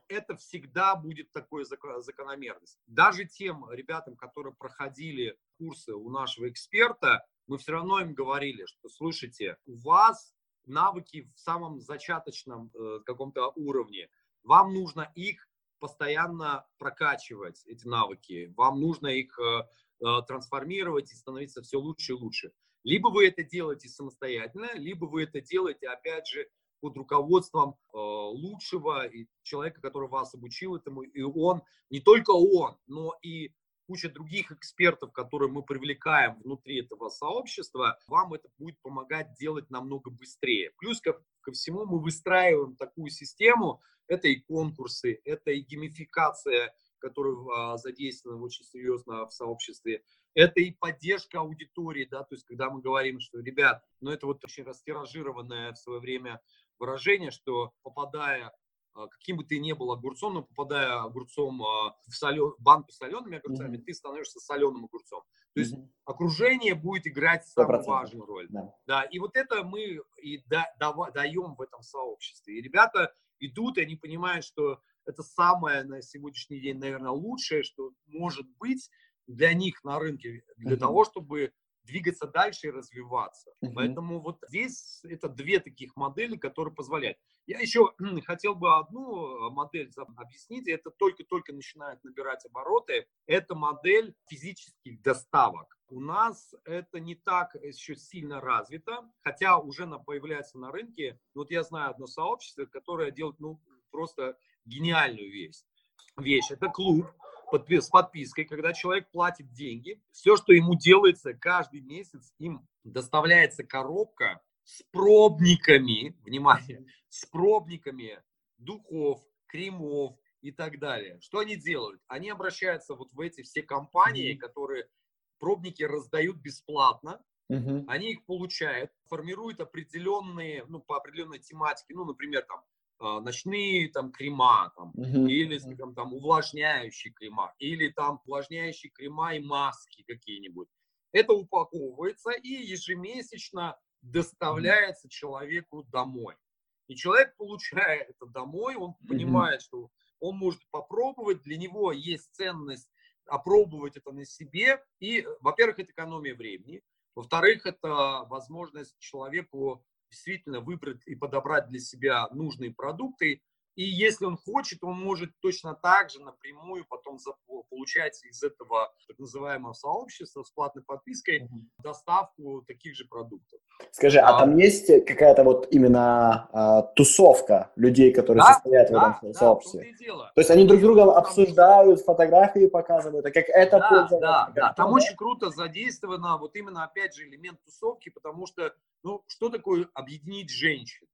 это всегда будет такой закономерность. Даже тем ребятам, которые проходили курсы у нашего эксперта, мы все равно им говорили, что, слушайте, у вас навыки в самом зачаточном э, каком-то уровне, вам нужно их постоянно прокачивать, эти навыки, вам нужно их э, э, трансформировать и становиться все лучше и лучше. Либо вы это делаете самостоятельно, либо вы это делаете, опять же, под руководством э, лучшего человека, который вас обучил этому, и он, не только он, но и куча других экспертов, которые мы привлекаем внутри этого сообщества, вам это будет помогать делать намного быстрее. Плюс ко, ко всему мы выстраиваем такую систему, это и конкурсы, это и геймификация, которая а, задействована очень серьезно в сообществе, это и поддержка аудитории, да, то есть когда мы говорим, что, ребят, ну это вот очень растиражированное в свое время выражение, что попадая а, каким бы ты ни был огурцом, но попадая огурцом а, в солен... банку с солеными огурцами, mm-hmm. ты становишься соленым огурцом. То есть mm-hmm. окружение будет играть самую 100%. важную роль. Да. да, и вот это мы и да, да, даем в этом сообществе. И ребята идут, и они понимают, что это самое на сегодняшний день, наверное, лучшее, что может быть, для них на рынке, для uh-huh. того, чтобы двигаться дальше и развиваться. Uh-huh. Поэтому вот здесь это две таких модели, которые позволяют. Я еще хотел бы одну э, модель объяснить, это только-только начинает набирать обороты. Это модель физических доставок. У нас это не так еще сильно развито, хотя уже появляется на рынке. Вот я знаю одно сообщество, которое делает ну, просто гениальную вещь. вещь. Это клуб, с подпиской, когда человек платит деньги, все, что ему делается каждый месяц, им доставляется коробка с пробниками, внимание, с пробниками духов, кремов и так далее. Что они делают? Они обращаются вот в эти все компании, которые пробники раздают бесплатно, Uh-huh. Они их получают, формируют определенные, ну, по определенной тематике, ну, например, там, ночные там крема там, uh-huh. или там, там увлажняющие крема или там увлажняющие крема и маски какие-нибудь. Это упаковывается и ежемесячно доставляется uh-huh. человеку домой. И человек, получая это домой, он uh-huh. понимает, что он может попробовать, для него есть ценность опробовать это на себе. И, во-первых, это экономия времени. Во-вторых, это возможность человеку действительно выбрать и подобрать для себя нужные продукты. И если он хочет, он может точно так же напрямую потом получать из этого так называемого сообщества с платной подпиской угу. доставку таких же продуктов. Скажи, а, а там есть какая-то вот именно а, тусовка людей, которые да, состоят да, в этом да, сообществе? То, То есть они друг друга обсуждают, фотографии показывают, а как это да, пользоваться? Да, да, там да? очень круто задействовано вот именно опять же элемент тусовки, потому что ну, что такое объединить женщин?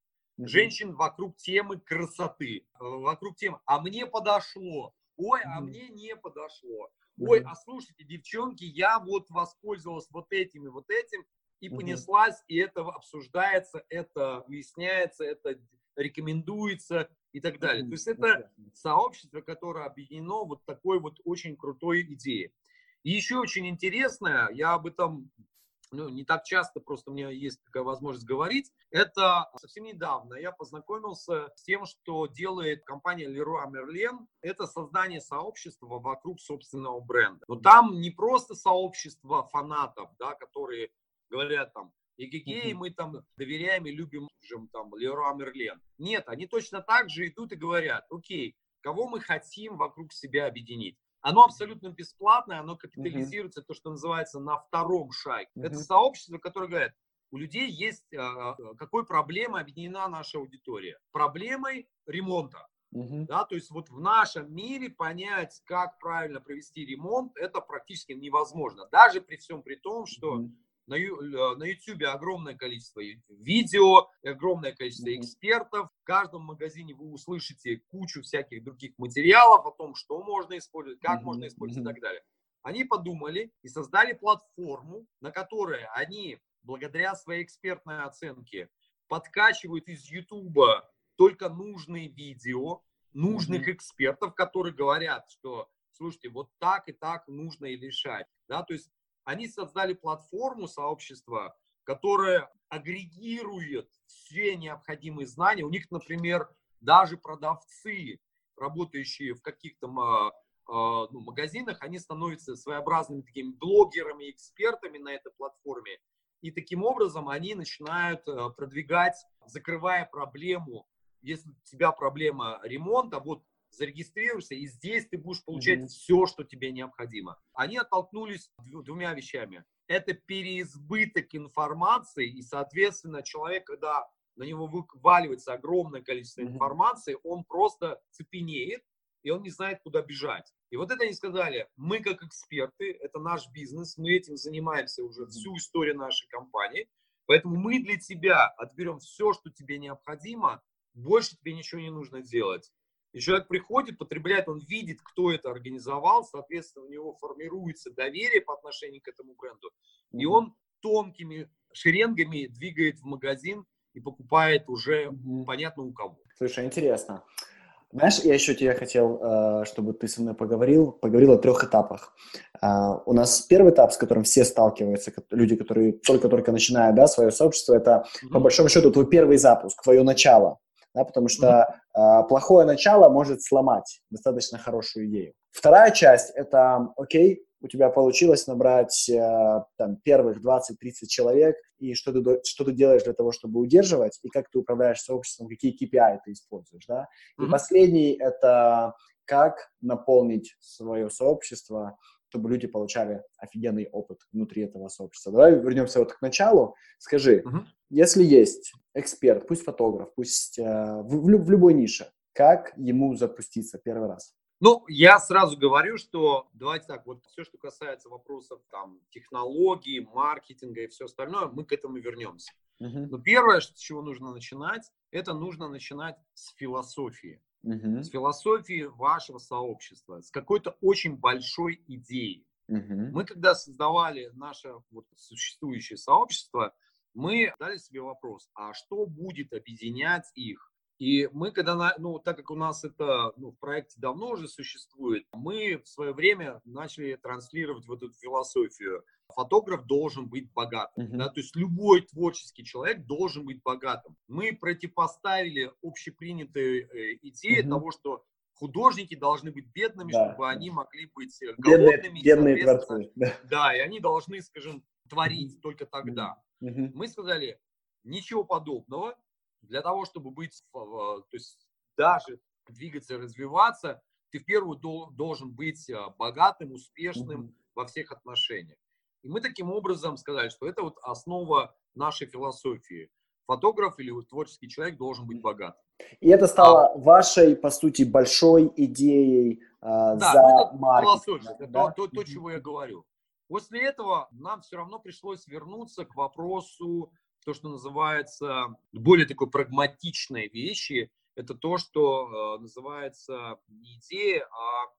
Женщин вокруг темы красоты, э, вокруг темы «а мне подошло», «ой, а мне не подошло», «ой, а слушайте, девчонки, я вот воспользовалась вот этим и вот этим», и понеслась, и это обсуждается, это выясняется, это рекомендуется и так далее. То есть это сообщество, которое объединено вот такой вот очень крутой идеей. И еще очень интересное, я об этом ну, не так часто просто у меня есть такая возможность говорить. Это совсем недавно я познакомился с тем, что делает компания Leroy Merlin. Это создание сообщества вокруг собственного бренда. Но там не просто сообщество фанатов, да, которые говорят там, и мы там доверяем и любим там Леруа Мерлен. Нет, они точно так же идут и говорят, окей, кого мы хотим вокруг себя объединить. Оно абсолютно бесплатное, оно капитализируется, uh-huh. то, что называется, на втором шаге. Uh-huh. Это сообщество, которое говорит, у людей есть, а, а, какой проблемой объединена наша аудитория? Проблемой ремонта. Uh-huh. Да, то есть вот в нашем мире понять, как правильно провести ремонт, это практически невозможно. Даже при всем при том, что uh-huh. На, на YouTube огромное количество видео, огромное количество экспертов. В каждом магазине вы услышите кучу всяких других материалов о том, что можно использовать, как можно использовать и так далее. Они подумали и создали платформу, на которой они, благодаря своей экспертной оценке, подкачивают из YouTube только нужные видео, нужных mm-hmm. экспертов, которые говорят, что, слушайте, вот так и так нужно и решать. Да? То есть они создали платформу сообщества, которая агрегирует все необходимые знания. У них, например, даже продавцы, работающие в каких-то а, ну, магазинах, они становятся своеобразными такими блогерами, экспертами на этой платформе. И таким образом они начинают э, продвигать, закрывая проблему. Если у тебя проблема ремонта, вот зарегистрируешься, и здесь ты будешь получать mm-hmm. все, что тебе необходимо. Они оттолкнулись двумя вещами. Это переизбыток информации, и, соответственно, человек, когда на него вываливается огромное количество mm-hmm. информации, он просто цепенеет, и он не знает, куда бежать. И вот это они сказали, мы как эксперты, это наш бизнес, мы этим занимаемся уже всю историю нашей компании, поэтому мы для тебя отберем все, что тебе необходимо, больше тебе ничего не нужно делать. И человек приходит, потребляет, он видит, кто это организовал, соответственно, у него формируется доверие по отношению к этому бренду, и он тонкими шеренгами двигает в магазин и покупает уже понятно у кого. Слушай, интересно. Знаешь, я еще тебе хотел, э, чтобы ты со мной поговорил, поговорил о трех этапах. Э, у нас первый этап, с которым все сталкиваются, люди, которые только-только начинают да, свое сообщество, это, mm-hmm. по большому счету, твой первый запуск, твое начало. Да, потому что mm-hmm. плохое начало может сломать достаточно хорошую идею. Вторая часть – это, окей, у тебя получилось набрать э, там, первых 20-30 человек, и что ты, что ты делаешь для того, чтобы удерживать, и как ты управляешь сообществом, какие KPI ты используешь, да. И mm-hmm. последний — это как наполнить свое сообщество, чтобы люди получали офигенный опыт внутри этого сообщества. Давай вернемся вот к началу. Скажи, mm-hmm. если есть эксперт, пусть фотограф, пусть э, в, в, в любой нише, как ему запуститься первый раз? Ну, я сразу говорю, что давайте так, вот все, что касается вопросов там технологий, маркетинга и все остальное, мы к этому вернемся. Uh-huh. Но первое, с чего нужно начинать, это нужно начинать с философии. С философии вашего сообщества, с какой-то очень большой идеи. Uh-huh. Мы когда создавали наше вот, существующее сообщество, мы дали себе вопрос, а что будет объединять их? И мы, когда, ну, так как у нас это ну, в проекте давно уже существует, мы в свое время начали транслировать вот эту философию. Фотограф должен быть богатым. Uh-huh. Да? То есть любой творческий человек должен быть богатым. Мы противопоставили общепринятые э, идеи uh-huh. того, что художники должны быть бедными, да. чтобы они могли быть э, голодными. Бедные, бедные творцы. Да. да, и они должны, скажем, творить uh-huh. только тогда. Uh-huh. Мы сказали, ничего подобного для того, чтобы быть, то есть даже двигаться, развиваться, ты в первую должен быть а, богатым, успешным mm-hmm. во всех отношениях. И мы таким образом сказали, что это вот основа нашей философии. Фотограф или творческий человек должен быть богатым. И это стало а, вашей, по сути, большой идеей э, да, за ну, это маркетинг. Философия, это да? то, то, то, чего я говорю. После этого нам все равно пришлось вернуться к вопросу то, что называется более такой прагматичной вещи, это то, что э, называется не идея, а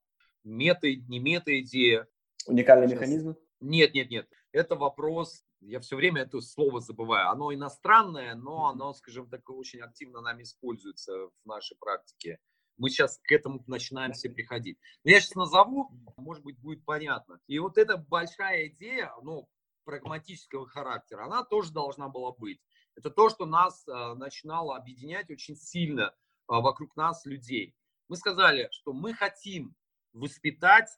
мета, не мета-идея. Уникальный Сейчас. механизм? Нет, нет, нет. Это вопрос, я все время это слово забываю. Оно иностранное, но оно, скажем так, очень активно нами используется в нашей практике. Мы сейчас к этому начинаем все приходить. Но я сейчас назову, может быть, будет понятно. И вот эта большая идея, ну, прагматического характера, она тоже должна была быть. Это то, что нас э, начинало объединять очень сильно э, вокруг нас людей. Мы сказали, что мы хотим воспитать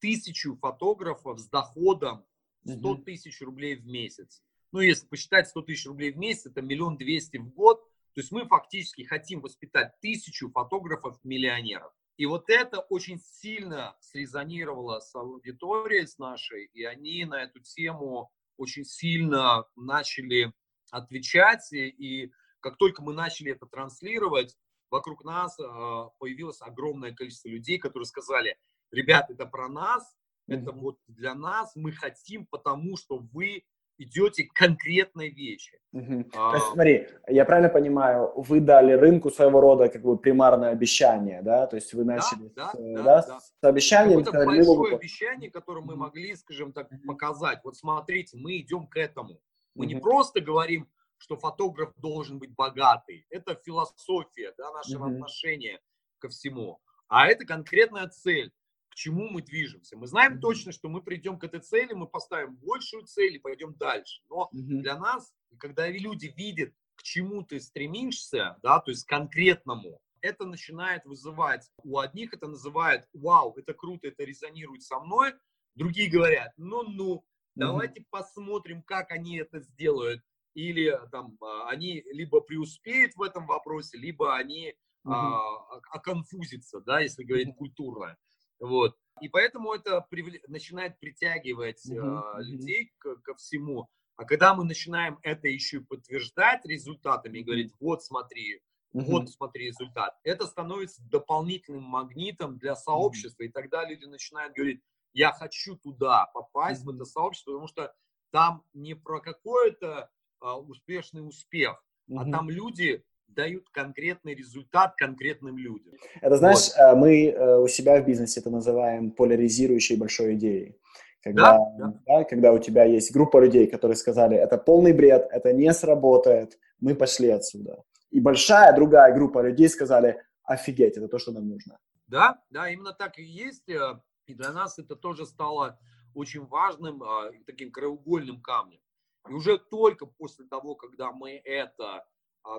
тысячу фотографов с доходом 100 тысяч рублей в месяц. Ну, если посчитать 100 тысяч рублей в месяц, это миллион двести в год. То есть мы фактически хотим воспитать тысячу фотографов-миллионеров. И вот это очень сильно срезонировало с аудиторией, с нашей, и они на эту тему очень сильно начали отвечать. И как только мы начали это транслировать, вокруг нас а, появилось огромное количество людей, которые сказали, ребят, это про нас, это вот для нас, мы хотим, потому что вы идете к конкретной вещи. Угу. А... То есть, смотри, я правильно понимаю, вы дали рынку своего рода как бы примарное обещание, да? То есть вы начали да, с, да, да, да. с обещанием. Это большое мы... обещание, которое мы могли, скажем так, показать. Вот смотрите, мы идем к этому. Мы угу. не просто говорим, что фотограф должен быть богатый. Это философия, да, нашего угу. отношения ко всему. А это конкретная цель чему мы движемся. Мы знаем точно, что мы придем к этой цели, мы поставим большую цель и пойдем дальше. Но для нас, когда люди видят, к чему ты стремишься, да, то есть конкретному, это начинает вызывать, у одних это называют, вау, это круто, это резонирует со мной, другие говорят, ну-ну, давайте посмотрим, как они это сделают. Или там а, они либо преуспеют в этом вопросе, либо они uh-huh. а, оконфузятся, да, если говорить культурно. Вот. И поэтому это привле... начинает притягивать uh-huh. э, людей к, ко всему. А когда мы начинаем это еще и подтверждать результатами говорить, вот смотри, uh-huh. вот смотри результат, это становится дополнительным магнитом для сообщества. Uh-huh. И тогда люди начинают говорить, я хочу туда попасть, uh-huh. в это сообщество, потому что там не про какой-то а, успешный успех, uh-huh. а там люди дают конкретный результат конкретным людям. Это знаешь, вот. Э, мы э, у себя в бизнесе это называем поляризирующей большой идеей. Когда, да, да. Да, когда у тебя есть группа людей, которые сказали, это полный бред, это не сработает, мы пошли отсюда. И большая другая группа людей сказали, офигеть, это то, что нам нужно. Да, да, именно так и есть. Э, и для нас это тоже стало очень важным, таким краеугольным камнем. И уже только после того, когда мы это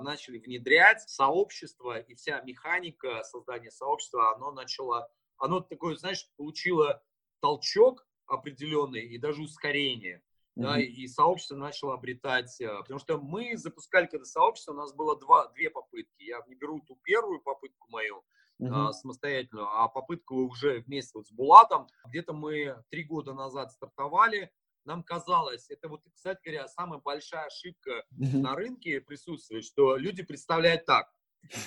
начали внедрять сообщество и вся механика создания сообщества, оно начало, оно такое, знаешь, получило толчок определенный и даже ускорение. Mm-hmm. Да, и сообщество начало обретать, э, потому что мы запускали когда сообщество, у нас было два, две попытки. Я не беру ту первую попытку мою, uh-huh. а, самостоятельную, а попытку уже вместе вот с Булатом. Где-то мы три года назад стартовали, нам казалось, это вот, кстати говоря, самая большая ошибка на рынке присутствует, что люди представляют так,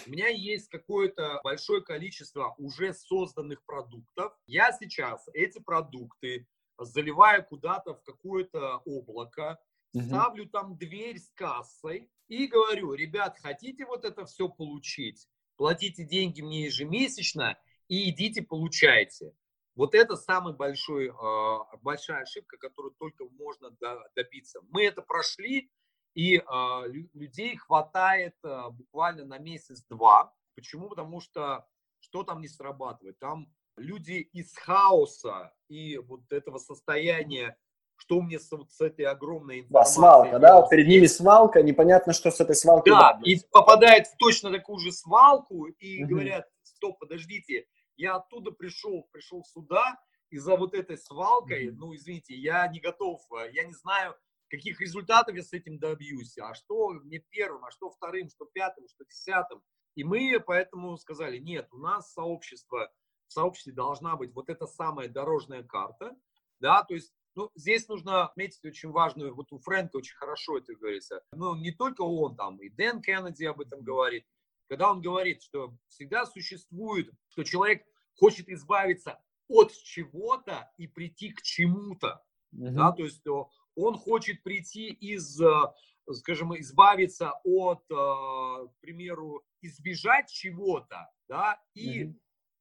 у меня есть какое-то большое количество уже созданных продуктов. Я сейчас эти продукты заливаю куда-то в какое-то облако, ставлю там дверь с кассой и говорю, ребят, хотите вот это все получить? Платите деньги мне ежемесячно и идите получайте. Вот это самая большой, а, большая ошибка, которую только можно добиться. Мы это прошли, и а, людей хватает а, буквально на месяц-два. Почему? Потому что что там не срабатывает? Там люди из хаоса и вот этого состояния, что мне с, вот с этой огромной информацией... Да, свалка, да, перед ними свалка, непонятно, что с этой свалкой. Да, и попадает в точно такую же свалку, и угу. говорят, стоп, подождите, я оттуда пришел, пришел сюда, и за вот этой свалкой, mm-hmm. ну, извините, я не готов, э, я не знаю, каких результатов я с этим добьюсь, а что мне первым, а что вторым, что пятым, что десятым. И мы поэтому сказали, нет, у нас сообщество, в сообществе должна быть вот эта самая дорожная карта, да, то есть ну, здесь нужно отметить очень важную, вот у Фрэнка очень хорошо это говорится, ну, не только он там, и Дэн Кеннеди об этом говорит, когда он говорит, что всегда существует, что человек хочет избавиться от чего-то и прийти к чему-то. Mm-hmm. Да, то есть он хочет прийти из, э, скажем, избавиться от, э, к примеру, избежать чего-то, да, и mm-hmm.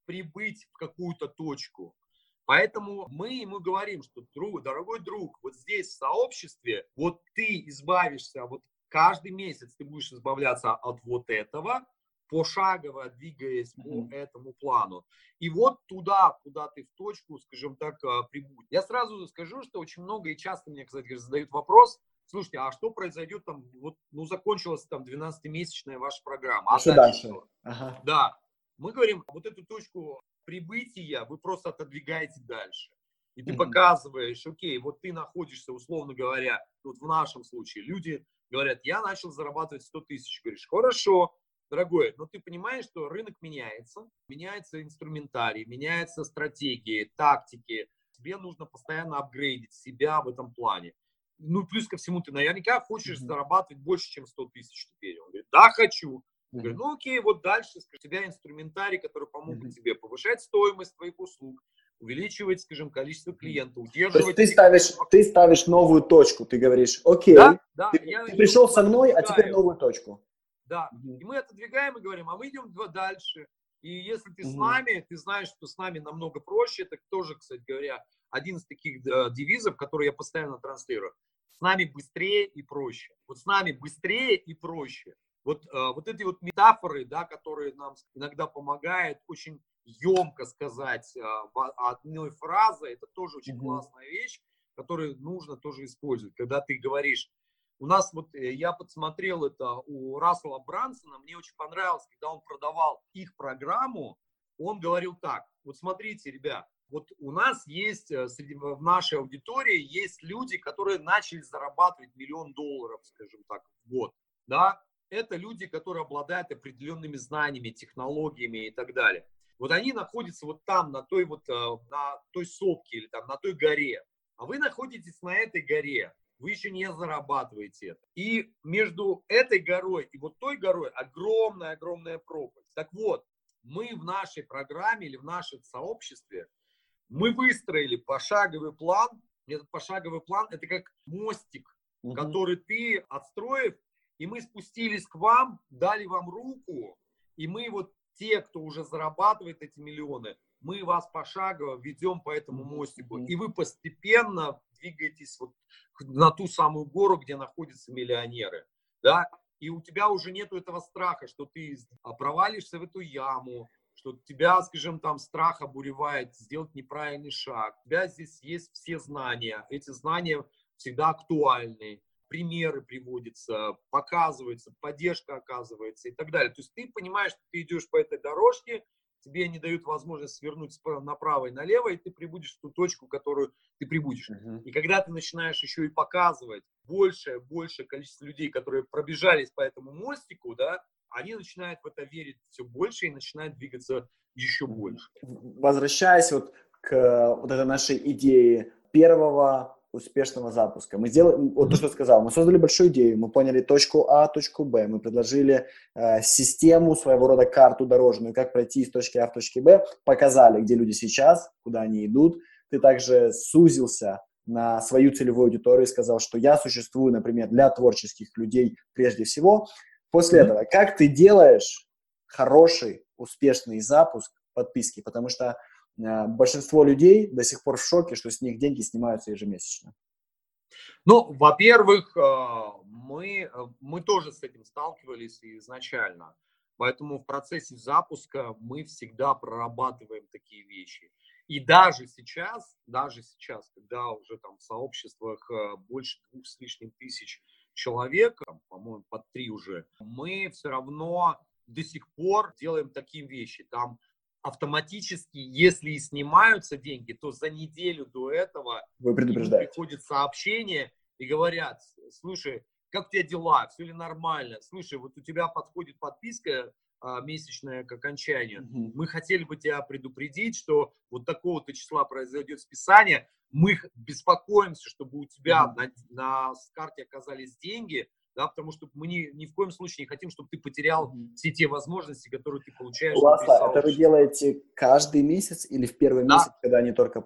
прибыть в какую-то точку. Поэтому мы ему говорим, что, друг, дорогой друг, вот здесь в сообществе, вот ты избавишься, вот каждый месяц ты будешь избавляться от вот этого, пошагово двигаясь по этому плану. И вот туда, куда ты в точку, скажем так, а, прибудь. Я сразу скажу, что очень много и часто мне, кстати, задают вопрос, слушайте, а что произойдет там, вот, ну, закончилась там 12-месячная ваша программа. А, а что дальше? дальше? Ага. Да. Мы говорим, вот эту точку прибытия вы просто отодвигаете дальше. И ты mm-hmm. показываешь, окей, вот ты находишься, условно говоря, вот в нашем случае, люди говорят, я начал зарабатывать 100 тысяч. Говоришь, хорошо, дорогой, но ты понимаешь, что рынок меняется, меняется инструментарий, меняются стратегии, тактики. Тебе нужно постоянно апгрейдить себя в этом плане. Ну, плюс ко всему, ты наверняка хочешь mm-hmm. зарабатывать больше, чем 100 тысяч теперь. Он говорит, да, хочу. Mm-hmm. Говорю, ну окей, вот дальше у тебя инструментарий, который помогут mm-hmm. тебе повышать стоимость твоих услуг, увеличивать, скажем, количество клиентов, удерживать. То есть ты ставишь, ты ставишь новую точку, ты говоришь, окей, да, да, ты, я, ты пришел со мной, а теперь новую точку. Да, угу. и мы отодвигаем и говорим, а мы идем дальше. И если ты угу. с нами, ты знаешь, что с нами намного проще, это тоже, кстати говоря, один из таких э, девизов, который я постоянно транслирую. С нами быстрее и проще. Вот с нами быстрее и проще. Вот, э, вот эти вот метафоры, да, которые нам иногда помогают очень емко сказать э, одной фразой, это тоже очень классная вещь, которую нужно тоже использовать. Когда ты говоришь, у нас вот, э, я подсмотрел это у Рассела Брансона, мне очень понравилось, когда он продавал их программу, он говорил так, вот смотрите, ребят, вот у нас есть, э, среди, в нашей аудитории есть люди, которые начали зарабатывать миллион долларов, скажем так, в год, да, это люди, которые обладают определенными знаниями, технологиями и так далее. Вот они находятся вот там, на той вот, э, на той сопке или там на той горе, а вы находитесь на этой горе, вы еще не зарабатываете это. И между этой горой и вот той горой огромная-огромная пропасть. Так вот, мы в нашей программе или в нашем сообществе, мы выстроили пошаговый план. Этот пошаговый план – это как мостик, угу. который ты, отстроив, и мы спустились к вам, дали вам руку, и мы вот те, кто уже зарабатывает эти миллионы, мы вас пошагово ведем по этому мостику, и вы постепенно двигаетесь вот на ту самую гору, где находятся миллионеры, да, и у тебя уже нету этого страха, что ты провалишься в эту яму, что тебя, скажем, там страх обуревает сделать неправильный шаг. У тебя здесь есть все знания, эти знания всегда актуальны, примеры приводятся, показываются, поддержка оказывается и так далее. То есть ты понимаешь, что ты идешь по этой дорожке, тебе не дают возможность свернуть направо и налево, и ты прибудешь в ту точку, которую ты прибудешь. Uh-huh. И когда ты начинаешь еще и показывать большее, большее количество людей, которые пробежались по этому мостику, да, они начинают в это верить все больше и начинают двигаться еще больше. Возвращаясь вот к вот этой нашей идее первого успешного запуска. Мы сделали, вот то, что я сказал, мы создали большую идею, мы поняли точку А, точку Б, мы предложили э, систему, своего рода карту дорожную, как пройти из точки А в точке Б, показали, где люди сейчас, куда они идут. Ты также сузился на свою целевую аудиторию и сказал, что я существую, например, для творческих людей прежде всего. После mm-hmm. этого, как ты делаешь хороший, успешный запуск подписки? Потому что большинство людей до сих пор в шоке, что с них деньги снимаются ежемесячно. Ну, во-первых, э, мы, э, мы тоже с этим сталкивались изначально. Поэтому в процессе запуска мы всегда прорабатываем такие вещи. И даже сейчас, даже сейчас, когда уже там в сообществах больше двух с лишним тысяч человек, по-моему, под три уже, мы все равно до сих пор делаем такие вещи. Там автоматически, если и снимаются деньги, то за неделю до этого Вы приходит сообщение и говорят, слушай, как у тебя дела, все ли нормально, слушай, вот у тебя подходит подписка а, месячная к окончанию, угу. мы хотели бы тебя предупредить, что вот такого-то числа произойдет списание, мы беспокоимся, чтобы у тебя угу. на, на карте оказались деньги, да, потому что мы ни, ни в коем случае не хотим, чтобы ты потерял все те возможности, которые ты получаешь. Классно. Это вы делаете каждый месяц или в первый да. месяц, когда они только...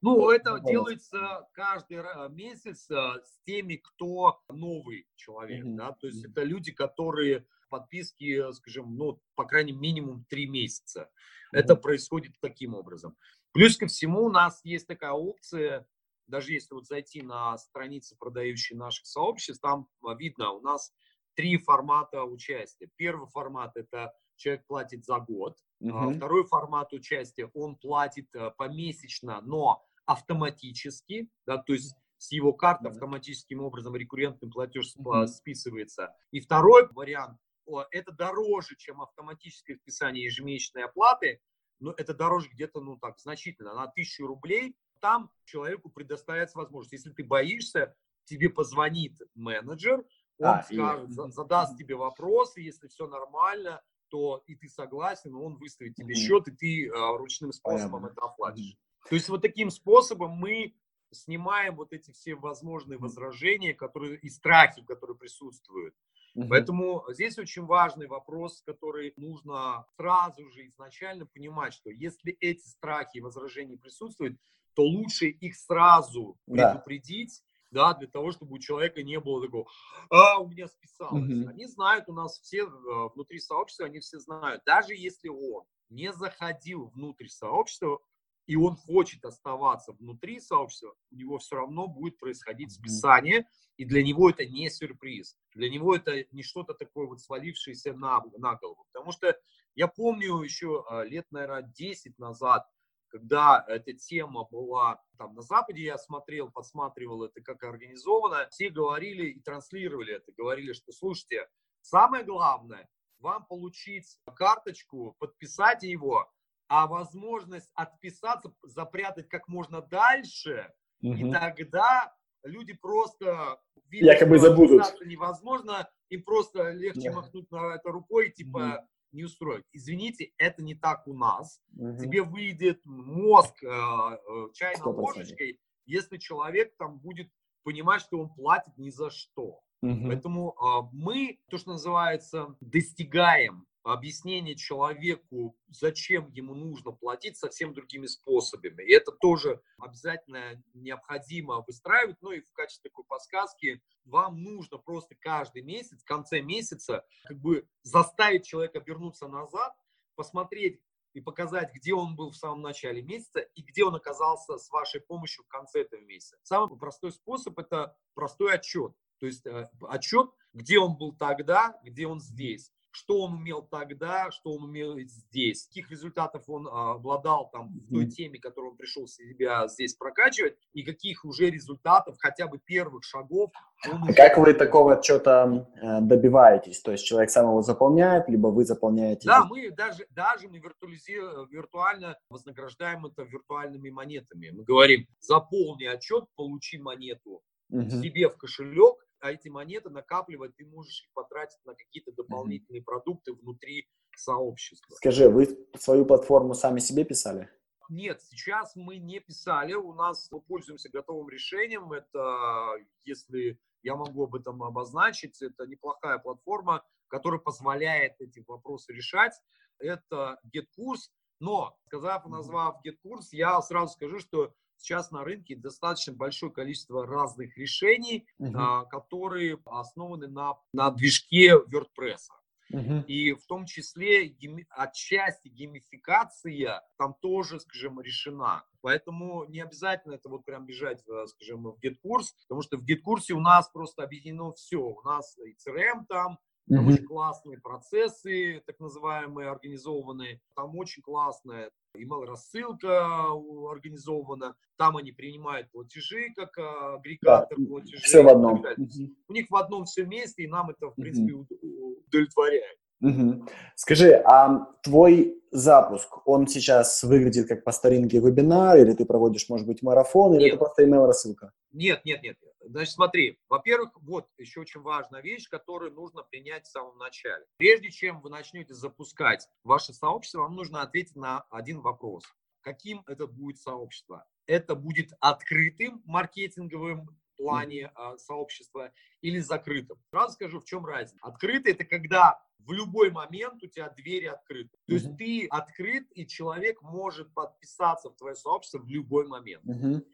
Ну, по... это делается каждый месяц э, с теми, кто новый человек, mm-hmm. да, то есть mm-hmm. это люди, которые подписки, скажем, ну, по крайней мере, минимум три месяца. Mm-hmm. Это происходит таким образом. Плюс ко всему у нас есть такая опция, даже если вот зайти на страницы, продающие наших сообществ, там а, видно, у нас три формата участия. Первый формат – это человек платит за год. Uh-huh. Второй формат участия – он платит э, помесячно, но автоматически, да, то есть с его карты автоматическим образом рекуррентный платеж uh-huh. списывается. И второй вариант – это дороже, чем автоматическое списание ежемесячной оплаты, но это дороже где-то, ну так, значительно, на тысячу рублей, там человеку предоставляется возможность. Если ты боишься, тебе позвонит менеджер, он а, скажет, и... задаст тебе вопросы, если все нормально, то и ты согласен, он выставит тебе счет, и ты а, ручным способом Понятно. это оплатишь. То есть вот таким способом мы снимаем вот эти все возможные возражения, которые и страхи, которые присутствуют. Угу. Поэтому здесь очень важный вопрос, который нужно сразу же изначально понимать, что если эти страхи и возражения присутствуют, то лучше их сразу предупредить, да, для того, чтобы у человека не было такого, а, у меня списалось. Mm-hmm. Они знают, у нас все э, внутри сообщества, они все знают, даже если он не заходил внутрь сообщества, и он хочет оставаться внутри сообщества, у него все равно будет происходить списание, и для него это не сюрприз. Для него это не что-то такое вот свалившееся на, на голову. Потому что я помню еще а, лет, наверное, 10 назад, когда эта тема была там на Западе, я смотрел, подсматривал это как организовано, все говорили и транслировали это, говорили, что, слушайте, самое главное, вам получить карточку, подписать его, а возможность отписаться, запрятать как можно дальше, угу. и тогда люди просто видят, якобы забудут. невозможно, им просто легче да. махнуть на это рукой, типа угу. Не устроить. Извините, это не так у нас. Угу. Тебе выйдет мозг э, э чайной 100%. ложечкой, если человек там будет понимать, что он платит ни за что. Угу. Поэтому э, мы, то, что называется, достигаем объяснение человеку, зачем ему нужно платить совсем другими способами. И это тоже обязательно необходимо выстраивать. Ну и в качестве такой подсказки вам нужно просто каждый месяц, в конце месяца, как бы заставить человека вернуться назад, посмотреть и показать, где он был в самом начале месяца и где он оказался с вашей помощью в конце этого месяца. Самый простой способ – это простой отчет. То есть э, отчет, где он был тогда, где он здесь что он умел тогда, что он умел здесь, каких результатов он а, обладал там в той теме, которую он пришел себя здесь прокачивать, и каких уже результатов, хотя бы первых шагов. а как вы такого отчета э, добиваетесь? То есть человек сам его заполняет, либо вы заполняете? Да, мы даже, даже мы виртуально вознаграждаем это виртуальными монетами. Мы говорим, заполни отчет, получи монету угу. себе в кошелек, а эти монеты накапливать, ты можешь их потратить на какие-то дополнительные mm-hmm. продукты внутри сообщества. Скажи, вы свою платформу сами себе писали? Нет, сейчас мы не писали, у нас мы пользуемся готовым решением, это, если я могу об этом обозначить, это неплохая платформа, которая позволяет эти вопросы решать, это GetCourse, но, сказав, назвав GetCourse, я сразу скажу, что Сейчас на рынке достаточно большое количество разных решений, uh-huh. а, которые основаны на, на движке WordPress. Uh-huh. И в том числе гейми, отчасти геймификация там тоже, скажем, решена. Поэтому не обязательно это вот прям бежать, скажем, в GetCourse, потому что в GetCourse у нас просто объединено все. У нас и CRM там, там mm-hmm. очень классные процессы, так называемые, организованные. Там очень классная email-рассылка организована. Там они принимают платежи, как агрегатор да, платежей. Все в одном. Mm-hmm. У них в одном все вместе, и нам это, в принципе, mm-hmm. удовлетворяет. Угу. Скажи, а твой запуск, он сейчас выглядит как по старинке вебинар, или ты проводишь, может быть, марафон, или нет. это просто email-рассылка? Нет, нет, нет. Значит, смотри, во-первых, вот еще очень важная вещь, которую нужно принять в самом начале. Прежде чем вы начнете запускать ваше сообщество, вам нужно ответить на один вопрос. Каким это будет сообщество? Это будет открытым маркетинговым плане э, сообщества или закрытым. Сразу скажу, в чем разница. Открытый – это когда в любой момент у тебя двери открыты. То есть ты открыт, и человек может подписаться в твое сообщество в любой момент. Uh-huh.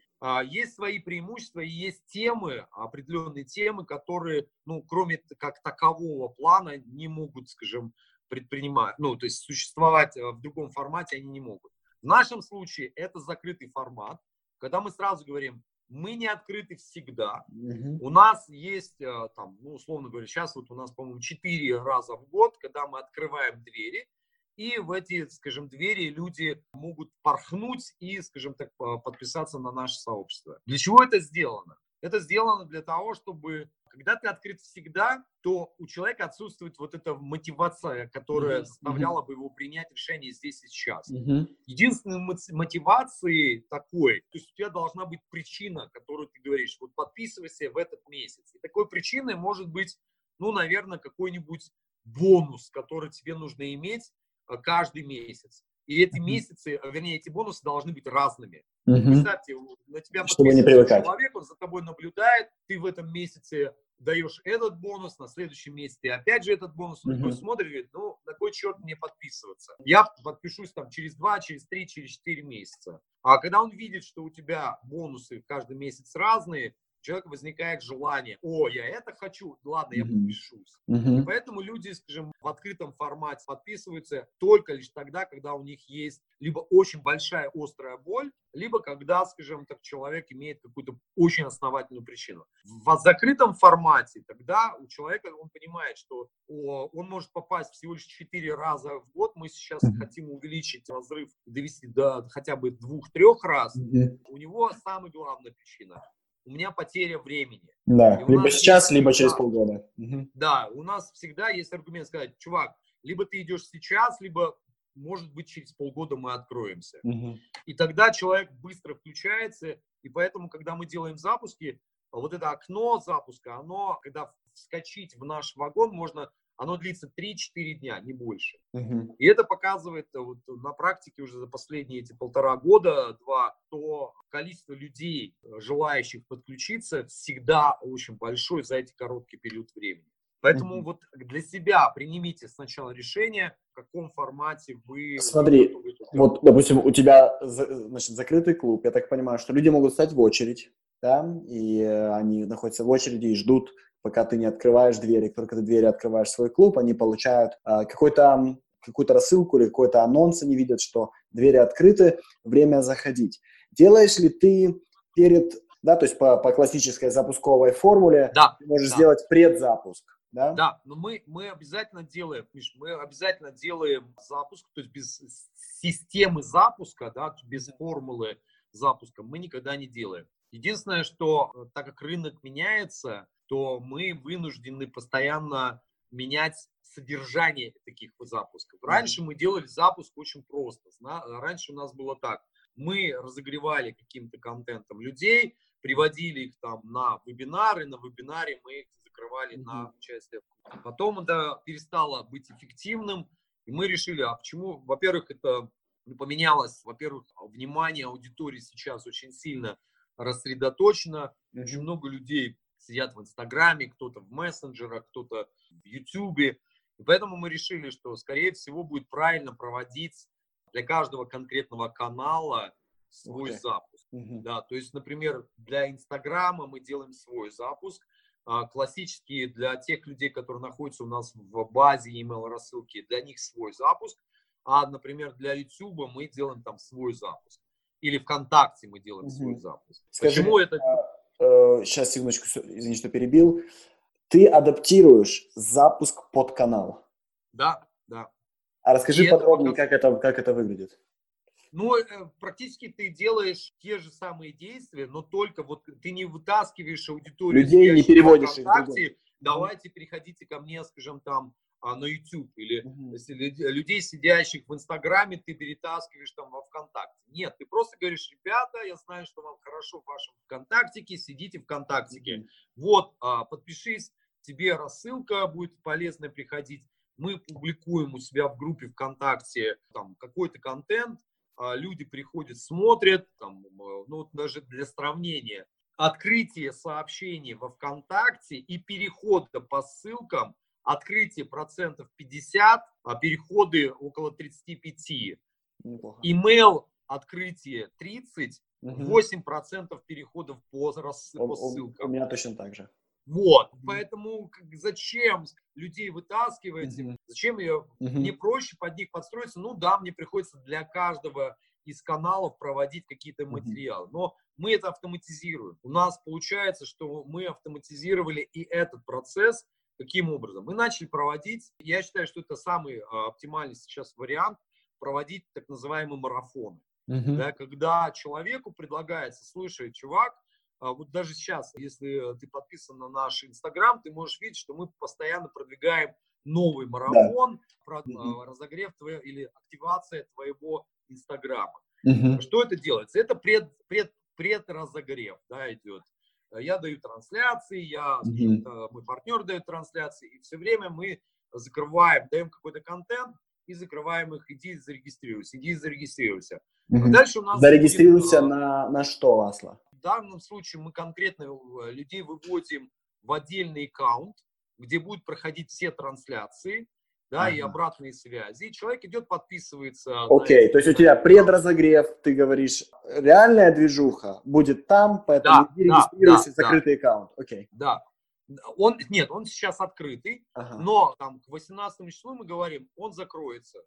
Есть свои преимущества и есть темы, определенные темы, которые, ну, кроме как такового плана, не могут, скажем, предпринимать, ну, то есть существовать э, в другом формате они не могут. В нашем случае это закрытый формат, когда мы сразу говорим, мы не открыты всегда. Uh-huh. У нас есть, э, там, ну, условно говоря, сейчас вот у нас, по-моему, 4 раза в год, когда мы открываем двери, и в эти, скажем, двери люди могут порхнуть и, скажем так, подписаться на наше сообщество. Для чего это сделано? Это сделано для того, чтобы когда ты открыт всегда, то у человека отсутствует вот эта мотивация, которая mm-hmm. заставляла бы его принять решение здесь и сейчас. Mm-hmm. Единственной мотивацией такой, то есть у тебя должна быть причина, которую ты говоришь, вот подписывайся в этот месяц. И такой причиной может быть, ну, наверное, какой-нибудь бонус, который тебе нужно иметь каждый месяц. И эти месяцы, э, вернее, эти бонусы должны быть разными. Угу. Представьте, на тебя Чтобы не привыкать. человек, он за тобой наблюдает, ты в этом месяце даешь этот бонус, на следующем месяце опять же этот бонус, он Мгм. такой смотрит, говорит, ну, на кой черт мне подписываться? Я подпишусь там через два, через три, через четыре месяца. А когда он видит, что у тебя бонусы каждый месяц разные, человека возникает желание, о, я это хочу, ладно, я подпишусь. Мгм. Поэтому люди, скажем, в открытом формате подписываются только лишь тогда, когда у них есть либо очень большая острая боль, либо когда, скажем так, человек имеет какую-то очень основательную причину. В закрытом формате тогда у человека, он понимает, что о, он может попасть всего лишь 4 раза в год. Мы сейчас Мгм. хотим увеличить разрыв, довести до хотя бы двух-трех раз. Мгм. У него самая главная причина. У меня потеря времени. Да, И либо сейчас, есть- либо через да. полгода. Да, у нас всегда есть аргумент сказать, чувак, либо ты идешь сейчас, либо, может быть, через полгода мы откроемся. Мгм. И тогда человек быстро включается, и поэтому, когда мы делаем запуски, вот это окно запуска, оно, когда вскочить в наш вагон можно, оно длится 3-4 дня, не больше. Мгм. И это показывает э, вот, на практике уже за последние эти полтора года, два, то количество людей, э, желающих подключиться, всегда очень большое за эти короткий период времени. Поэтому Мгм. вот для себя принимите сначала решение, в каком формате вы... Смотри. Вот, допустим, у тебя значит, закрытый клуб. Я так понимаю, что люди могут стать в очередь, да, и э, они находятся в очереди и ждут, пока ты не открываешь двери. Как только ты двери открываешь свой клуб, они получают а, какой-то какую-то рассылку или какой-то анонс, они видят, что двери открыты, время заходить. Делаешь ли ты перед, да, то есть по, по классической запусковой формуле, Да, ты можешь да. сделать предзапуск, да? Да, но мы, мы обязательно делаем, Миш, мы обязательно делаем запуск, то есть без системы запуска, да, без формулы запуска мы никогда не делаем. Единственное, что э, так как рынок меняется, то мы вынуждены постоянно менять содержание таких запусков. Раньше мы делали запуск очень просто. Раньше у нас было так. Мы разогревали каким-то контентом людей, приводили их там на вебинары, на вебинаре мы их закрывали на Мгм. участие. Потом это перестало быть эффективным, и мы решили, а почему? Во-первых, это поменялось, во-первых, внимание аудитории сейчас очень сильно рассредоточено, очень много людей сидят в Инстаграме, кто-то в мессенджерах, кто-то в Ютубе. И поэтому мы решили, что, скорее всего, будет правильно проводить для каждого конкретного канала свой ты. запуск. Мгм. Да, то есть, например, для Инстаграма мы делаем свой запуск. А, Классические для тех людей, которые находятся у нас в базе email рассылки, для них свой запуск. А, например, для YouTube мы делаем там свой запуск. Или ВКонтакте мы делаем свой Мгм. запуск. Скажи, Почему это? Сейчас, секундочку, извини, что перебил. Ты адаптируешь запуск под канал. Да, да. А расскажи И это подробнее, показ- как это, как это выглядит. Ну, э, практически ты делаешь те же самые действия, но только вот ты не вытаскиваешь аудиторию. Людей не переводишь их Давайте переходите ко мне, скажем, там а, на YouTube. Или люд- людей, сидящих в Инстаграме, ты перетаскиваешь там во ВКонтакте. Нет, ты просто говоришь, ребята, я знаю, что вам хорошо в вашем ВКонтактике, сидите ВКонтактике. Мгм. Вот, а, подпишись, тебе рассылка будет полезная приходить. Мы публикуем у себя в группе ВКонтакте там какой-то контент, а, люди приходят, смотрят, там, э, ну вот даже для сравнения, открытие сообщений во ВКонтакте и перехода по ссылкам, открытие процентов 50, а переходы около 35. Неплохо. Email открытие 30, Мгм. 8% переходов по, У- по у- ссылкам. У меня точно так же. Вот, Мгм. поэтому как- зачем людей вытаскивать, Мгм. зачем ее, Мгм. мне проще под них подстроиться, ну да, мне приходится для каждого из каналов проводить какие-то Мгм. материалы, но мы это автоматизируем. У нас получается, что мы автоматизировали и этот процесс. Каким образом? Мы начали проводить, я считаю, что это самый а, оптимальный сейчас вариант, проводить так называемые марафоны Мгм. да, когда человеку предлагается, слушай, чувак, а вот даже сейчас, если ты подписан на наш Инстаграм, ты можешь видеть, что мы постоянно продвигаем новый марафон, про- Мгм. а, разогрев твоего или активация твоего Инстаграма. Мгм. Что это делается? Это пред, пред, предразогрев, да, идет. Я даю трансляции, я, э, мой партнер дает трансляции, и все время мы закрываем, даем какой-то контент и закрываем их, иди зарегистрируйся, иди зарегистрируйся. Мгм. Дальше у нас Зарегистрируйся будет, э, на, на что, Асла? В данном случае мы конкретно э, людей выводим в отдельный аккаунт, где будут проходить все трансляции, да, ага. и обратные связи. И человек идет, подписывается. Окей, okay, то есть у тебя предразогрев, ты говоришь, реальная движуха будет там, поэтому да, регистрируйся, да, закрытый да. аккаунт. Окей. Okay. Да. Он, нет, он сейчас открытый, ага. но там к 18 числу мы говорим, он закроется.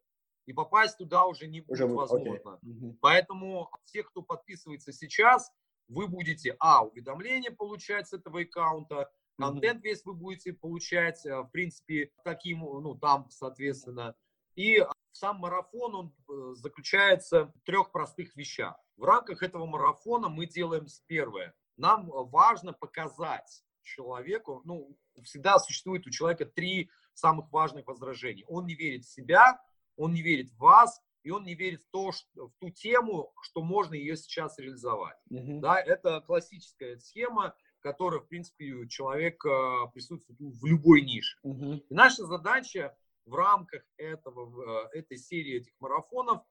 И попасть туда уже не будет уже возможно. Okay. Поэтому все, кто подписывается сейчас, вы будете, а, уведомления получать с этого аккаунта, контент весь вы будете получать, э, в принципе, таким, ну, там, соответственно. И сам марафон, он э, заключается в трех простых вещах. В рамках этого марафона мы делаем первое. Нам важно показать человеку, ну, всегда существует у человека три самых важных возражений. Он не верит в себя, он не верит в вас, и он не верит в, то, что, в ту тему, что можно ее сейчас реализовать. Uh-huh. Да, это классическая схема которая, в принципе, человек э, присутствует в любой нише. Угу. И наша задача в рамках этого, э, этой серии этих марафонов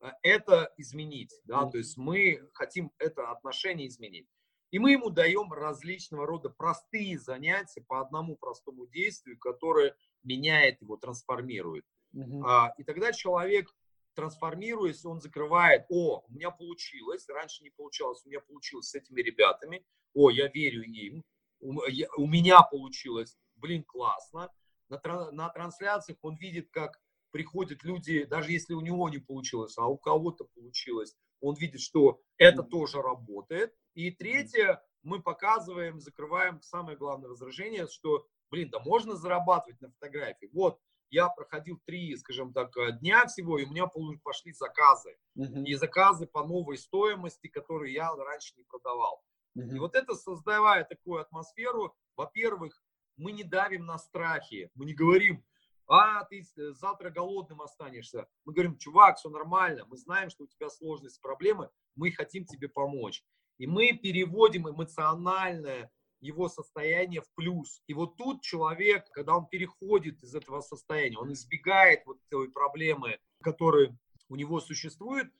э, это изменить. Да? Угу. То есть мы хотим это отношение изменить. И мы ему даем различного рода простые занятия по одному простому действию, которое меняет его, трансформирует. Угу. И тогда человек, трансформируясь, он закрывает, о, у меня получилось, раньше не получалось, у меня получилось с этими ребятами, о, я верю им, у, я, у меня получилось, блин, классно. На, на трансляциях он видит, как приходят люди, даже если у него не получилось, а у кого-то получилось, он видит, что это тоже работает. И третье, мы показываем, закрываем самое главное возражение, что, блин, да можно зарабатывать на фотографии. Вот, я проходил три, скажем так, дня всего, и у меня пошли заказы. Uh-huh. И заказы по новой стоимости, которые я раньше не продавал. И вот это создавая такую атмосферу, во-первых, мы не давим на страхи, мы не говорим, а ты завтра голодным останешься. Мы говорим, чувак, все нормально, мы знаем, что у тебя сложность, проблемы, мы хотим тебе помочь. И мы переводим эмоциональное его состояние в плюс. И вот тут человек, когда он переходит из этого состояния, он избегает вот той проблемы, которая у него существует,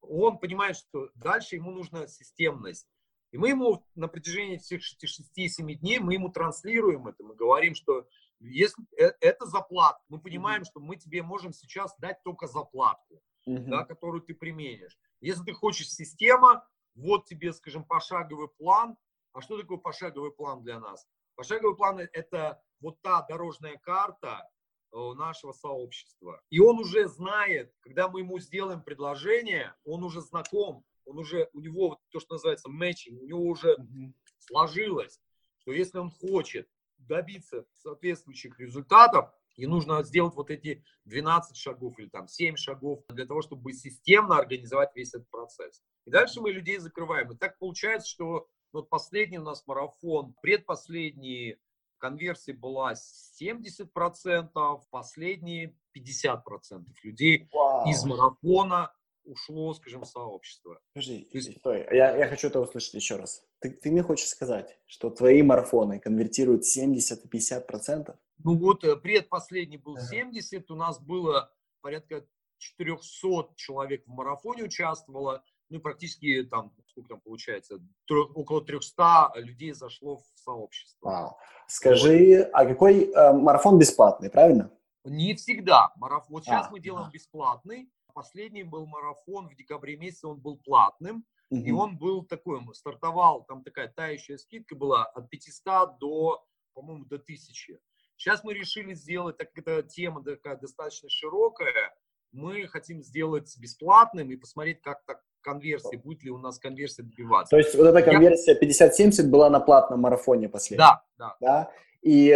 он понимает, что дальше ему нужна системность. И мы ему на протяжении всех 6-7 дней, мы ему транслируем это, мы говорим, что если э, это заплатка, мы понимаем, что мы тебе можем сейчас дать только заплатку, uh-huh. да, которую ты применишь. Если ты хочешь система, вот тебе, скажем, пошаговый план. А что такое пошаговый план для нас? Пошаговый план – это вот та дорожная карта э, нашего сообщества. И он уже знает, когда мы ему сделаем предложение, он уже знаком он уже, у него то, что называется матчинг, у него уже mm-hmm. сложилось, что если он хочет добиться соответствующих результатов, и нужно сделать вот эти 12 шагов или там 7 шагов для того, чтобы системно организовать весь этот процесс. И дальше мы людей закрываем. И так получается, что вот последний у нас марафон, предпоследний конверсия была 70%, последние 50% людей wow. из марафона ушло, скажем, сообщество. Подожди, есть... стой, я, я хочу это услышать еще раз. Ты, ты мне хочешь сказать, что твои марафоны конвертируют 70 и 50 процентов? Ну вот э, предпоследний был ага. 70, у нас было порядка 400 человек в марафоне участвовало, ну практически там, сколько там получается, около 300 людей зашло в сообщество. Вау. Скажи, вот. а какой э, марафон бесплатный, правильно? Не всегда. Марафон. Вот сейчас а, мы делаем а. бесплатный. Последний был марафон в декабре месяце, он был платным. Угу. И он был такой, стартовал, там такая тающая скидка была от 500 до, по-моему, до 1000. Сейчас мы решили сделать, так как эта тема такая достаточно широкая, мы хотим сделать бесплатным и посмотреть, как так конверсия, будет ли у нас конверсия добиваться. То есть вот эта конверсия 50-70 была на платном марафоне последнем? Да, да. да? И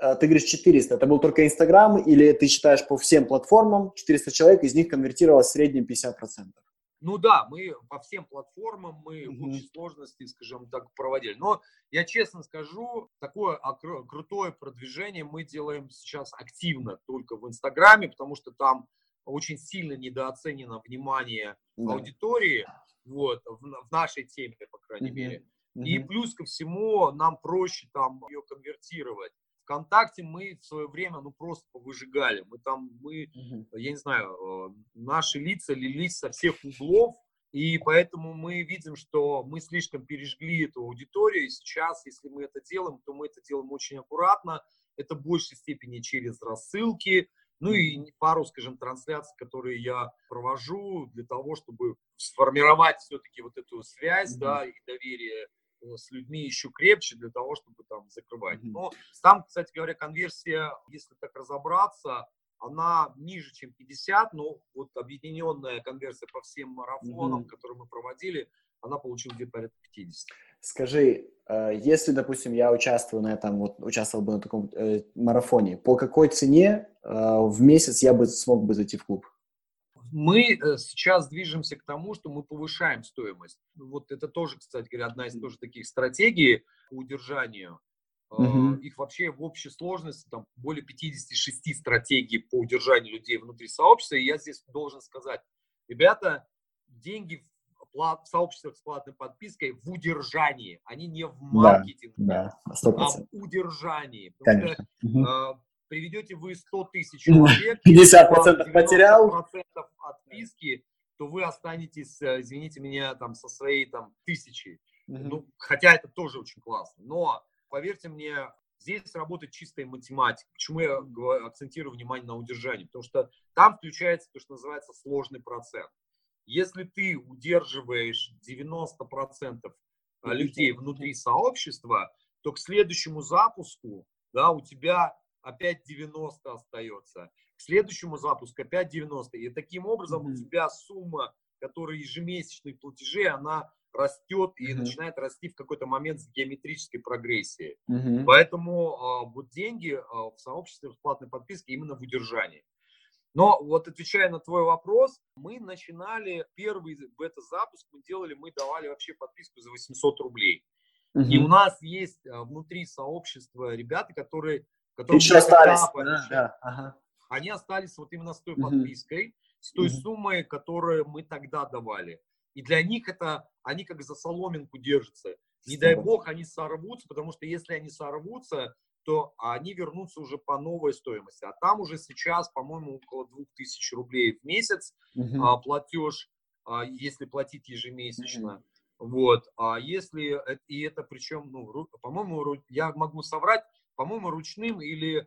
Э, ты говоришь 400, это был только Инстаграм или ты считаешь по всем платформам 400 человек, из них конвертировалось в среднем 50%? Ну да, мы по всем платформам мы mm-hmm. в общей сложности, скажем так, проводили. Но я честно скажу, такое крутое продвижение мы делаем сейчас активно только в Инстаграме, потому что там очень сильно недооценено внимание да. аудитории, вот, в, в нашей теме, по крайней mm-hmm. мере. Mm-hmm. И плюс ко всему нам проще там ее конвертировать. ВКонтакте мы в свое время, ну, просто выжигали. Мы там, мы, угу. я не знаю, э, наши лица лились со всех углов, И поэтому мы видим, что мы слишком пережгли эту аудиторию. И сейчас, если мы это делаем, то мы это делаем очень аккуратно. Это в большей степени через рассылки, ну и пару, скажем, трансляций, которые я провожу для того, чтобы сформировать все-таки вот эту связь, mm-hmm. да, и доверие э, с людьми еще крепче для того, чтобы там закрывать. Mm-hmm. Но там, кстати говоря, конверсия, если так разобраться, она ниже, чем 50, но вот объединенная конверсия по всем марафонам, mm-hmm. которые мы проводили, она получила где-то порядка 50. Скажи, э, если, допустим, я участвую на этом, вот участвовал бы на таком э, марафоне, по какой цене э, в месяц я бы смог бы зайти в клуб? Мы э, сейчас движемся к тому, что мы повышаем стоимость. Вот это тоже, кстати говоря, одна из тоже таких стратегий по удержанию. Uh-huh. Их вообще в общей сложности там более 56 стратегий по удержанию людей внутри сообщества. И я здесь должен сказать, ребята, деньги плат, в сообществах с платной подпиской в удержании, они не в маркетинге, да, да, а в удержании. Конечно. Что, э, приведете вы 100 тысяч человек, 50% потерял, процентов отписки, то вы останетесь, э, извините меня, там со своей там тысячи. Ну, хотя это тоже очень классно. Но поверьте мне, здесь работает чистая математика. Почему я акцентирую внимание на удержании? Потому что там включается то, что называется сложный процент. Если ты удерживаешь 90% а, людей внутри сообщества, то к следующему запуску да, у тебя опять 90 остается. К следующему запуску опять 90. И таким образом mm-hmm. у тебя сумма, которая ежемесячных платежей, она растет и mm-hmm. начинает расти в какой-то момент с геометрической прогрессией. Mm-hmm. Поэтому а, вот деньги а, в сообществе платной подписки именно в удержании. Но вот отвечая на твой вопрос, мы начинали первый бета-запуск, мы делали, мы давали вообще подписку за 800 рублей. Угу. И у нас есть а, внутри сообщества ребята, которые... которые Еще остались. Да, да, ага. Они остались вот именно с той угу. подпиской, с той угу. суммой, которую мы тогда давали. И для них это, они как за соломинку держатся. Не дай бог они сорвутся, потому что если они сорвутся, то они вернутся уже по новой стоимости. А там уже сейчас, по-моему, около 2000 рублей в месяц uh-huh. а, платеж, а, если платить ежемесячно. Uh-huh. Вот. А если, и это причем, ну, по-моему, я могу соврать, по-моему, ручным или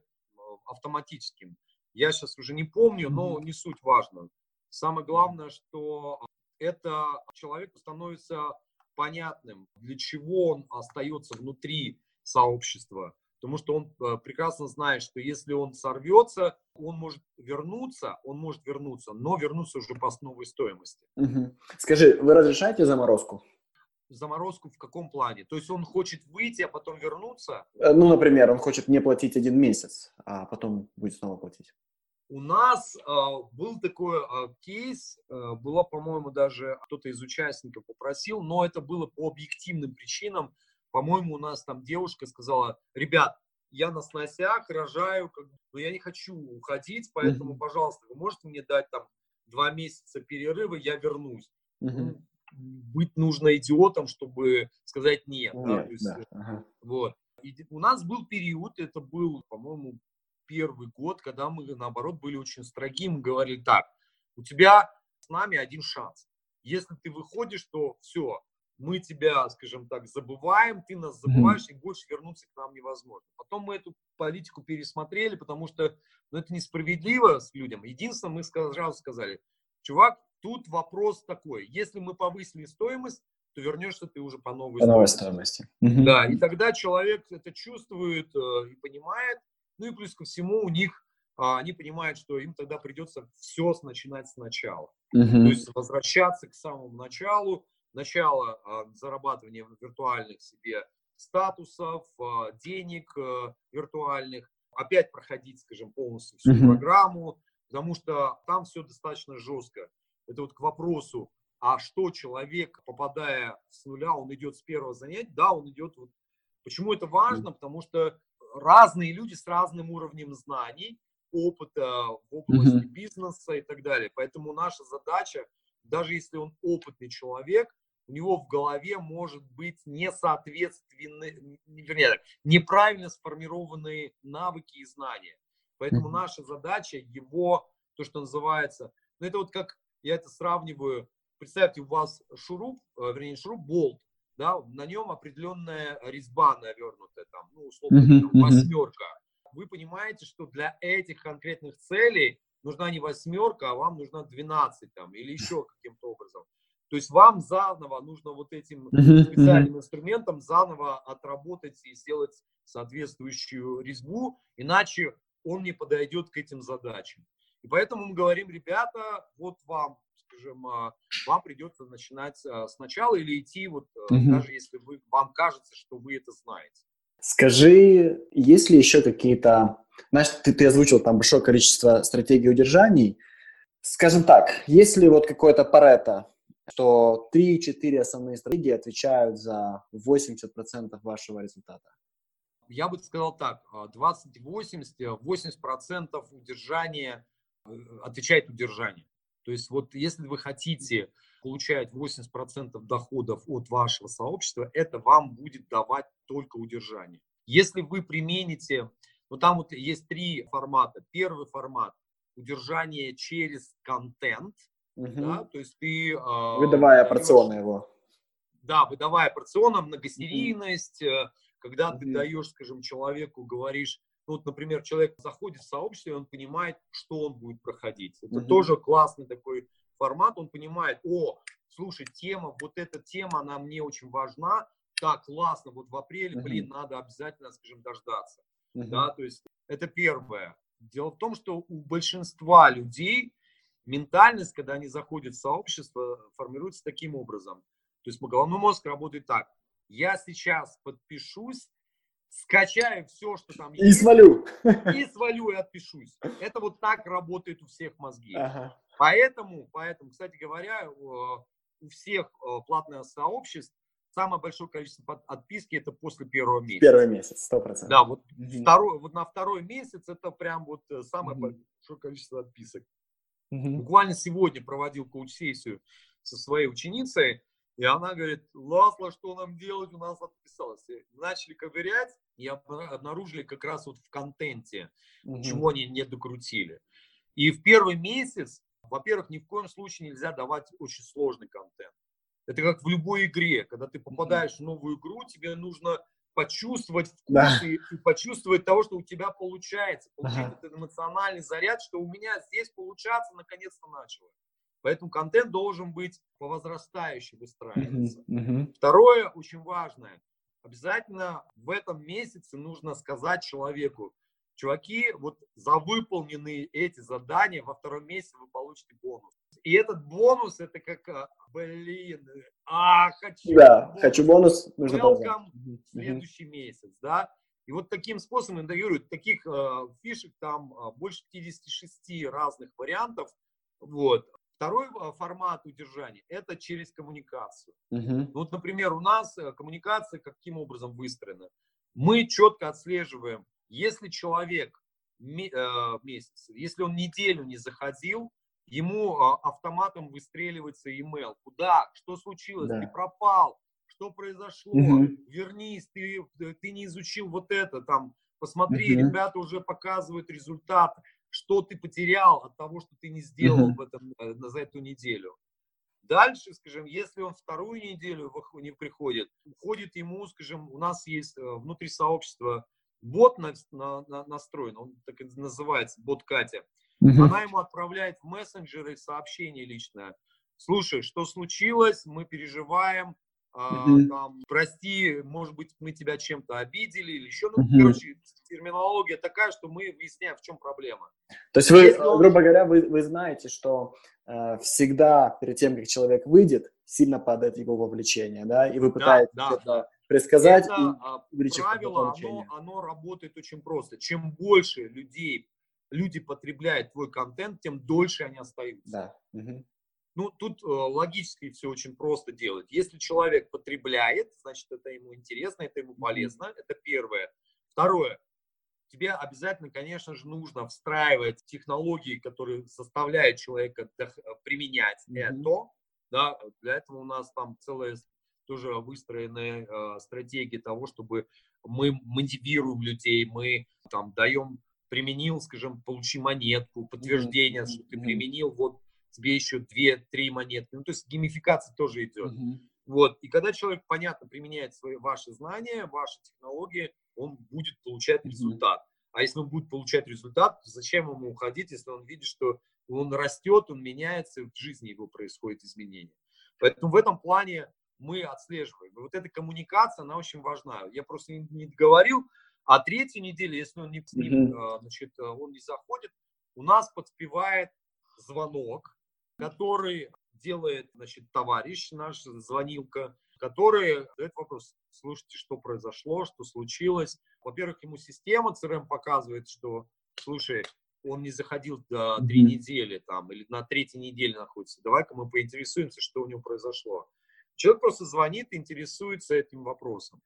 автоматическим. Я сейчас уже не помню, но не суть важно. Самое главное, что это человеку становится понятным, для чего он остается внутри сообщества, потому что он э, прекрасно знает, что если он сорвется, он может вернуться, он может вернуться, но вернуться уже по новой стоимости. Угу. Скажи, вы разрешаете заморозку? Заморозку в каком плане? То есть он хочет выйти, а потом вернуться? Э, ну, например, он хочет не платить один месяц, а потом будет снова платить. У нас э, был такой э, кейс, э, было, по-моему, даже кто-то из участников попросил, но это было по объективным причинам, по-моему, у нас там девушка сказала, ребят, я на сносях рожаю, как, но я не хочу уходить, поэтому, mm-hmm. пожалуйста, вы можете мне дать там два месяца перерыва, я вернусь. Mm-hmm. быть нужно идиотом, чтобы сказать нет. нет да? есть. Ага. Вот. И у нас был период, это был, по-моему, первый год, когда мы, наоборот, были очень строги, мы говорили так, у тебя с нами один шанс. Если ты выходишь, то все, мы тебя, скажем так, забываем, ты нас забываешь, и больше вернуться к нам невозможно. Потом мы эту политику пересмотрели, потому что ну, это несправедливо с людям. Единственное, мы сразу сказали, чувак, тут вопрос такой, если мы повысили стоимость, то вернешься ты уже по новой по новой стоимости. Да, и тогда человек это чувствует э, и понимает. Ну и плюс ко всему у них а, они понимают, что им тогда придется все начинать сначала. Uh-huh. То есть возвращаться к самому началу, начало а, зарабатывания виртуальных себе статусов, а, денег э, виртуальных, опять проходить, скажем, полностью всю mm-hmm. программу, потому что там все достаточно жестко. Это вот к вопросу, а что человек, попадая с нуля, он идет с первого занятия? Да, он идет вот. Почему это важно? Mm-hmm. Потому что разные люди с разным уровнем знаний, опыта в области mm-hmm. бизнеса и так далее. Поэтому наша задача, даже если он опытный человек, у него в голове может быть несоответственные, вернее, неправильно сформированные навыки и знания. Поэтому наша задача его, то, что называется, ну это вот как я это сравниваю, представьте, у вас шуруп, э, вернее, шуруп болт, да, на нем определенная резьба навернутая, там, ну, условно, uh-huh, восьмерка. Вы понимаете, что для этих конкретных целей нужна не восьмерка, а вам нужна 12 там, или еще каким-то образом. То есть вам заново нужно вот этим специальным инструментом заново отработать и сделать соответствующую резьбу, иначе он не подойдет к этим задачам. И поэтому мы говорим, ребята, вот вам, скажем, а, вам придется начинать а, сначала или идти, вот, угу. даже если вы, вам кажется, что вы это знаете. Скажи, есть ли еще какие-то, знаешь, ты, ты озвучил там большое количество стратегий удержаний. Скажем так, есть ли вот какое-то парето, что 3-4 основные стратегии отвечают за 80% вашего результата? Я бы сказал так, 20-80, 80% удержания отвечает удержание. То есть вот если вы хотите получать 80% доходов от вашего сообщества, это вам будет давать только удержание. Если вы примените, ну там вот есть три формата. Первый формат – удержание через контент, угу. да, то есть ты… А, выдавая порционно его. Да, выдавая порционно, многосерийность, угу. когда угу. ты даешь, скажем, человеку, говоришь, ну, вот, например, человек заходит в сообщество, и он понимает, что он будет проходить. Это угу. тоже классный такой формат, он понимает, о, слушай, тема, вот эта тема, она мне очень важна, так, классно, вот в апреле, угу. блин, надо обязательно, скажем, дождаться. Угу. Да, то есть это первое. Дело в том, что у большинства людей ментальность, когда они заходят в сообщество, формируется таким образом. То есть головной мозг работает так. Я сейчас подпишусь, скачаю все, что там есть. И свалю. И свалю и отпишусь. Это вот так работает у всех мозги. Ага. Поэтому, поэтому, кстати говоря, у всех э, платных сообществ самое большое количество отписки это после первого месяца. Первый месяц, сто процентов. Да, вот, угу. второй, вот на второй месяц это прям вот э, самое угу. большое количество отписок. Угу. Буквально сегодня проводил коуч-сессию со своей ученицей, и она говорит, Ласла, что нам делать? У нас отписалось. Начали ковырять и обнаружили как раз вот в контенте, угу. чего они не докрутили. И в первый месяц во-первых, ни в коем случае нельзя давать очень сложный контент. Это как в любой игре. Когда ты попадаешь в новую игру, тебе нужно почувствовать вкус да. и, и почувствовать того, что у тебя получается. Получить ага. этот эмоциональный заряд, что у меня здесь получаться наконец-то начало. Поэтому контент должен быть по возрастающей выстраиваться. Uh-huh, uh-huh. Второе, очень важное. Обязательно в этом месяце нужно сказать человеку, Чуваки, вот за выполненные эти задания во втором месяце вы получите бонус. И этот бонус, это как, а, блин, а, хочу Да, бонус. хочу бонус, нужно Welcome следующий месяц, да. И вот таким способом, я говорю, таких э, фишек там э, больше 56 разных вариантов. Вот. Второй формат удержания – это через коммуникацию. Uh-huh. Вот, например, у нас э, коммуникация каким образом выстроена? Мы четко отслеживаем если человек э, месяц, если он неделю не заходил, ему а, автоматом выстреливается email. Куда? Что случилось? Да. Ты пропал. Что произошло? Угу. Вернись, ты, ты не изучил вот это. Там, посмотри, угу. ребята уже показывают результат. Что ты потерял от того, что ты не сделал угу. в этом, э, за эту неделю. Дальше, скажем, если он вторую неделю не приходит, уходит ему, скажем, у нас есть э, внутри сообщества бот на, на, на, настроен, он так и называется, бот Катя. Угу. Она ему отправляет в мессенджеры сообщение личное. Слушай, что случилось, мы переживаем, угу. там, прости, может быть, мы тебя чем-то обидели или еще, ну, угу. короче, терминология такая, что мы выясняем, в чем проблема. То есть вы, он... грубо говоря, вы, вы знаете, что э, всегда перед тем, как человек выйдет, сильно падает его вовлечение, да, и вы пытаетесь да, да, это да предсказать это, и а, правило, оно, оно работает очень просто. Чем больше людей, люди потребляют твой контент, тем дольше они остаются. Да. Угу. Ну, тут э, логически все очень просто делать. Если человек потребляет, значит, это ему интересно, это ему полезно. Mm-hmm. Это первое. Второе. Тебе обязательно, конечно же, нужно встраивать технологии, которые заставляют человека применять mm-hmm. это. Да, для этого у нас там целая тоже выстроены э, стратегии того, чтобы мы мотивируем людей, мы там даем, применил, скажем, получи монетку, подтверждение, mm-hmm. что ты применил, вот тебе еще 2-3 монетки. Ну, то есть геймификация тоже идет. Mm-hmm. Вот. И когда человек, понятно, применяет свои, ваши знания, ваши технологии, он будет получать результат. А если он будет получать результат, зачем ему уходить, если он видит, что он растет, он меняется, в жизни его происходит изменение. Поэтому в этом плане мы отслеживаем. И вот эта коммуникация, она очень важна. Я просто не договорил, а третью неделю, если он не, mm-hmm. значит, он не заходит, у нас подспевает звонок, который делает, значит, товарищ наш, звонилка, который задает вопрос, слушайте, что произошло, что случилось. Во-первых, ему система CRM показывает, что, слушай, он не заходил до три недели там, или на третьей неделе находится. Давай-ка мы поинтересуемся, что у него произошло. Человек просто звонит, интересуется этим вопросом.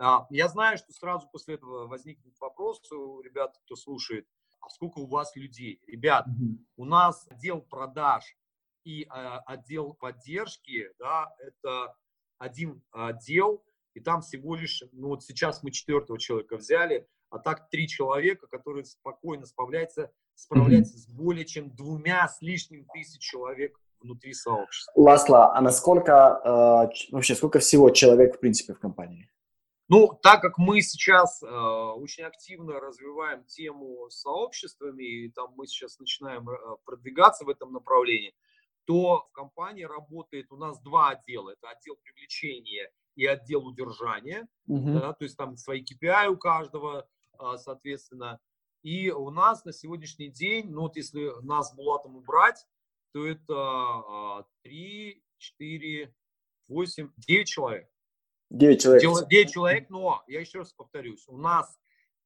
А, я знаю, что сразу после этого возникнет вопрос у ребят, кто слушает, а сколько у вас людей? Ребят, у нас отдел продаж и а, отдел поддержки, да, это один отдел, и там всего лишь, ну вот сейчас мы четвертого человека взяли, а так три человека, которые спокойно справляются, справляются mm-hmm. с более чем двумя с лишним тысяч человек внутри сообщества. Ласла, а насколько э, вообще сколько всего человек в принципе в компании? Ну, так как мы сейчас э, очень активно развиваем тему с сообществами, и там мы сейчас начинаем э, продвигаться в этом направлении, то в компании работает у нас два отдела. Это отдел привлечения и отдел удержания. Uh-huh. Да, то есть там свои KPI у каждого, а, соответственно. И у нас на сегодняшний день, ну вот если нас Булатом убрать, то это 3, 4, 8, 9 человек. 9 человек. 9 человек, но я еще раз повторюсь, у нас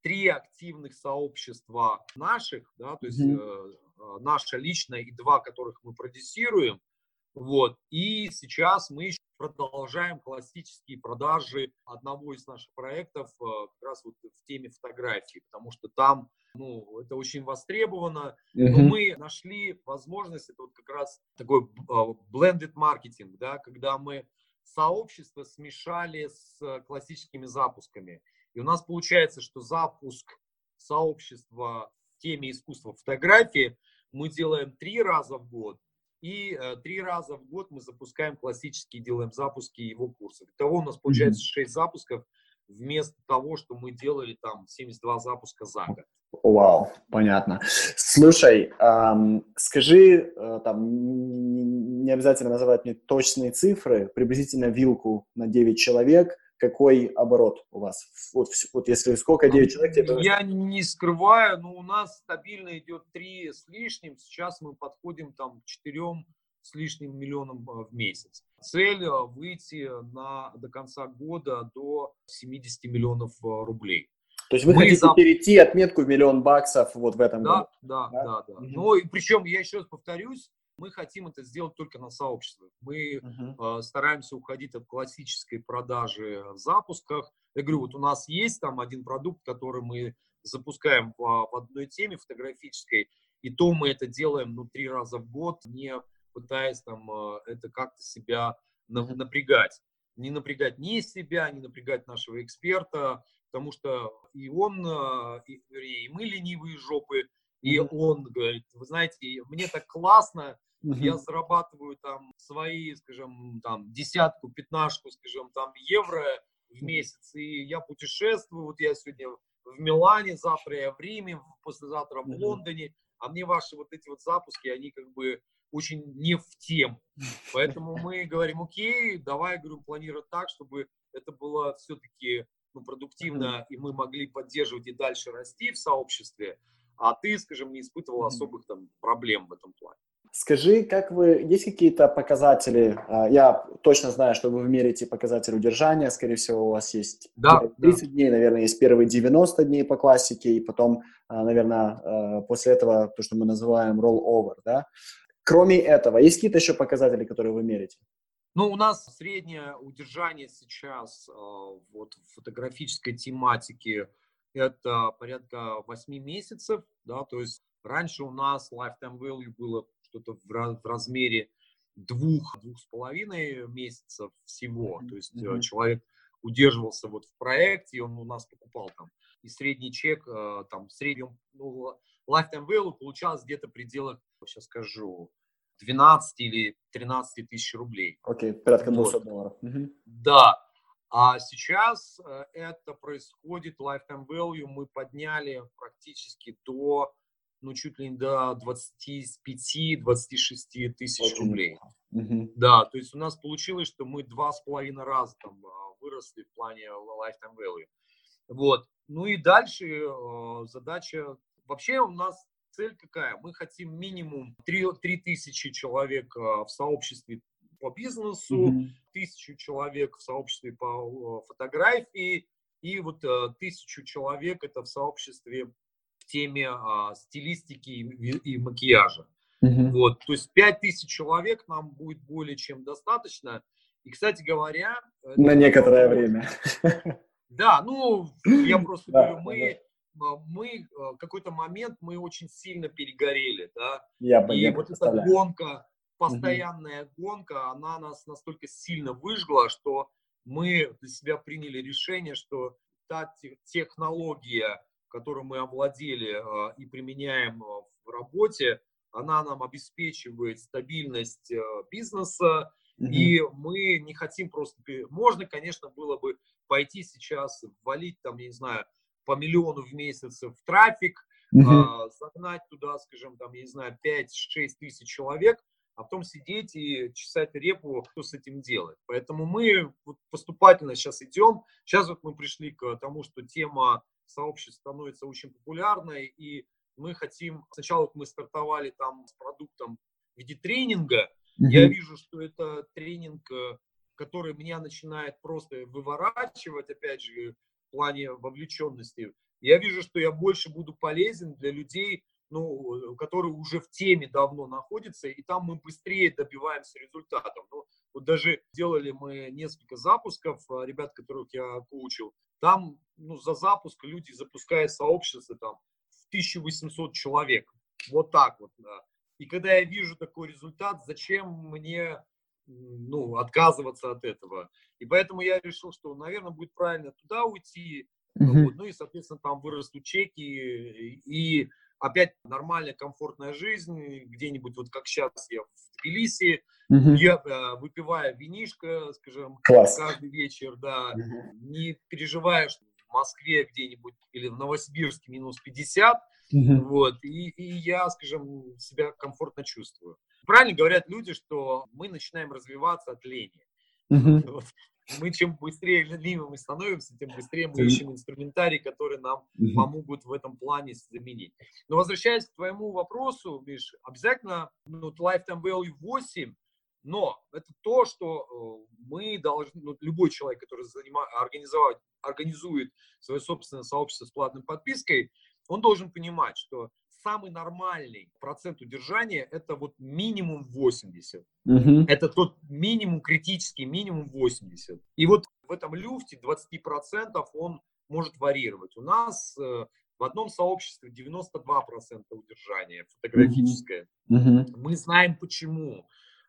три активных сообщества наших, да, то есть mm-hmm. э, наше личное и два, которых мы продюсируем, вот, и сейчас мы продолжаем классические продажи одного из наших проектов э, как раз вот в теме фотографии, потому что там, ну, это очень востребовано, mm-hmm. но мы нашли возможность, это вот как раз такой э, blended маркетинг, да, когда мы сообщество смешали с классическими запусками. И у нас получается, что запуск сообщества в теме искусства фотографии мы делаем три раза в год, и э, три раза в год мы запускаем классические, делаем запуски его курсов. Итого у нас получается 6 запусков вместо того, что мы делали там 72 запуска за год. Вау, понятно. Слушай, эм, скажи, э, там, не обязательно называть мне точные цифры, приблизительно вилку на 9 человек, какой оборот у вас? Вот, вот если сколько, 9 человек? Тебе... Я не скрываю, но у нас стабильно идет 3 с лишним, сейчас мы подходим там к 4 с лишним миллионам э, в месяц. Цель э, выйти на, до конца года до 70 миллионов э, рублей. То есть вы мы хотите за... перейти отметку в миллион баксов вот в этом да, году? Да, да, да. да. Угу. Ну и причем, я еще раз повторюсь, мы хотим это сделать только на сообществах. Мы uh-huh. э, стараемся уходить от классической продажи в запусках. Я говорю, вот у нас есть там один продукт, который мы запускаем в, в одной теме фотографической, и то мы это делаем ну, три раза в год, не пытаясь там э, это как-то себя напрягать. Не напрягать ни себя, не напрягать нашего эксперта, потому что и он, э, и, и мы ленивые жопы, и он говорит, вы знаете, мне так классно, я зарабатываю там свои, скажем, там десятку, пятнашку, скажем, там евро в месяц, и я путешествую, вот я сегодня в Милане, завтра я в Риме, послезавтра в Лондоне, а мне ваши вот эти вот запуски, они как бы очень не в тему. Поэтому мы говорим, окей, давай, говорю, планировать так, чтобы это было все-таки ну, продуктивно, и мы могли поддерживать и дальше расти в сообществе, а ты, скажем, не испытывал особых там проблем в этом плане. Скажи, как вы, есть какие-то показатели? А, я точно знаю, что вы мерите показатель удержания, скорее всего, у вас есть да, 30 да. дней, наверное, есть первые 90 дней по классике, и потом, а, наверное, а, после этого то, что мы называем roll-over, да? Кроме этого, есть какие-то еще показатели, которые вы мерите? Ну, у нас среднее удержание сейчас вот в фотографической тематике это порядка 8 месяцев, да, то есть раньше у нас lifetime value было что-то в, размере двух, двух с половиной месяцев всего, то есть mm-hmm. человек удерживался вот в проекте, он у нас покупал там, и средний чек, э, там, в среднем, ну, lifetime value получалось где-то в пределах, сейчас скажу, 12 или 13 тысяч рублей. Окей, okay, порядка 200 вот. долларов. Угу. Да. А сейчас э, это происходит, lifetime value мы подняли практически до, ну, чуть ли не до 25-26 тысяч рублей. Угу. Да, то есть у нас получилось, что мы два с половиной раза там а, выросли в плане lifetime value. Вот. Ну и дальше э, задача, вообще у нас цель какая? Мы хотим минимум 3, 3 тысячи человек а, в сообществе по бизнесу, mm-hmm. тысячу человек в сообществе по фотографии и вот э, тысячу человек это в сообществе в теме а, стилистики и, и макияжа. Mm-hmm. Вот, то есть пять тысяч человек нам будет более чем достаточно. И, кстати говоря... На некоторое время. Да, ну, я просто говорю, мы мы какой-то момент мы очень сильно перегорели, да. Я, и я вот эта гонка, постоянная угу. гонка, она нас настолько сильно выжгла, что мы для себя приняли решение, что та технология, которую мы овладели э, и применяем в работе, она нам обеспечивает стабильность бизнеса, угу. и мы не хотим просто... Можно, конечно, было бы пойти сейчас, валить там, я не знаю, по миллиону в месяц в трафик, угу. загнать туда, скажем, там, я не знаю, 5-6 тысяч человек, а потом сидеть и чесать репу, что с этим делать. Поэтому мы поступательно сейчас идем. Сейчас вот мы пришли к тому, что тема сообществ становится очень популярной, и мы хотим, сначала вот мы стартовали там с продуктом в виде тренинга, mm-hmm. я вижу, что это тренинг, э, который меня начинает просто выворачивать, опять же, в плане вовлеченности. Я вижу, что я больше буду полезен для людей, ну, которые уже в теме давно находятся, и там мы быстрее добиваемся результатов. Ну, вот даже делали мы несколько запусков, а, ребят, которых я коучил, там ну, за запуск люди запускают сообщество там в 1800 человек. Вот так вот. Да. И когда я вижу такой результат, зачем мне ну, отказываться от этого? И поэтому я решил, что, наверное, будет правильно туда уйти, mm-hmm. вот, ну и, соответственно, там вырастут чеки, и опять нормальная, комфортная жизнь, где-нибудь вот как сейчас я в Тбилиси, угу. я э, выпивая винишко, скажем, Класс. каждый вечер, да, угу. не переживая, что в Москве где-нибудь или в Новосибирске минус 50, угу. вот, и, и я, скажем, себя комфортно чувствую. Правильно говорят люди, что мы начинаем развиваться от лени. Вот мы чем быстрее ленивыми становимся, тем быстрее мы ищем инструментарий, который нам помогут в этом плане заменить. Но возвращаясь к твоему вопросу, Миш, обязательно ну, lifetime value 8, но это то, что э, мы должны, ну, любой человек, который занимает, организовать, организует свое собственное сообщество с платной подпиской, он должен понимать, что самый нормальный процент удержания это вот минимум 80. Угу. Это тот минимум, критический минимум 80. И вот в этом люфте 20% он может варьировать. У нас э, в одном сообществе 92% удержания фотографическое. Угу. Мы знаем почему.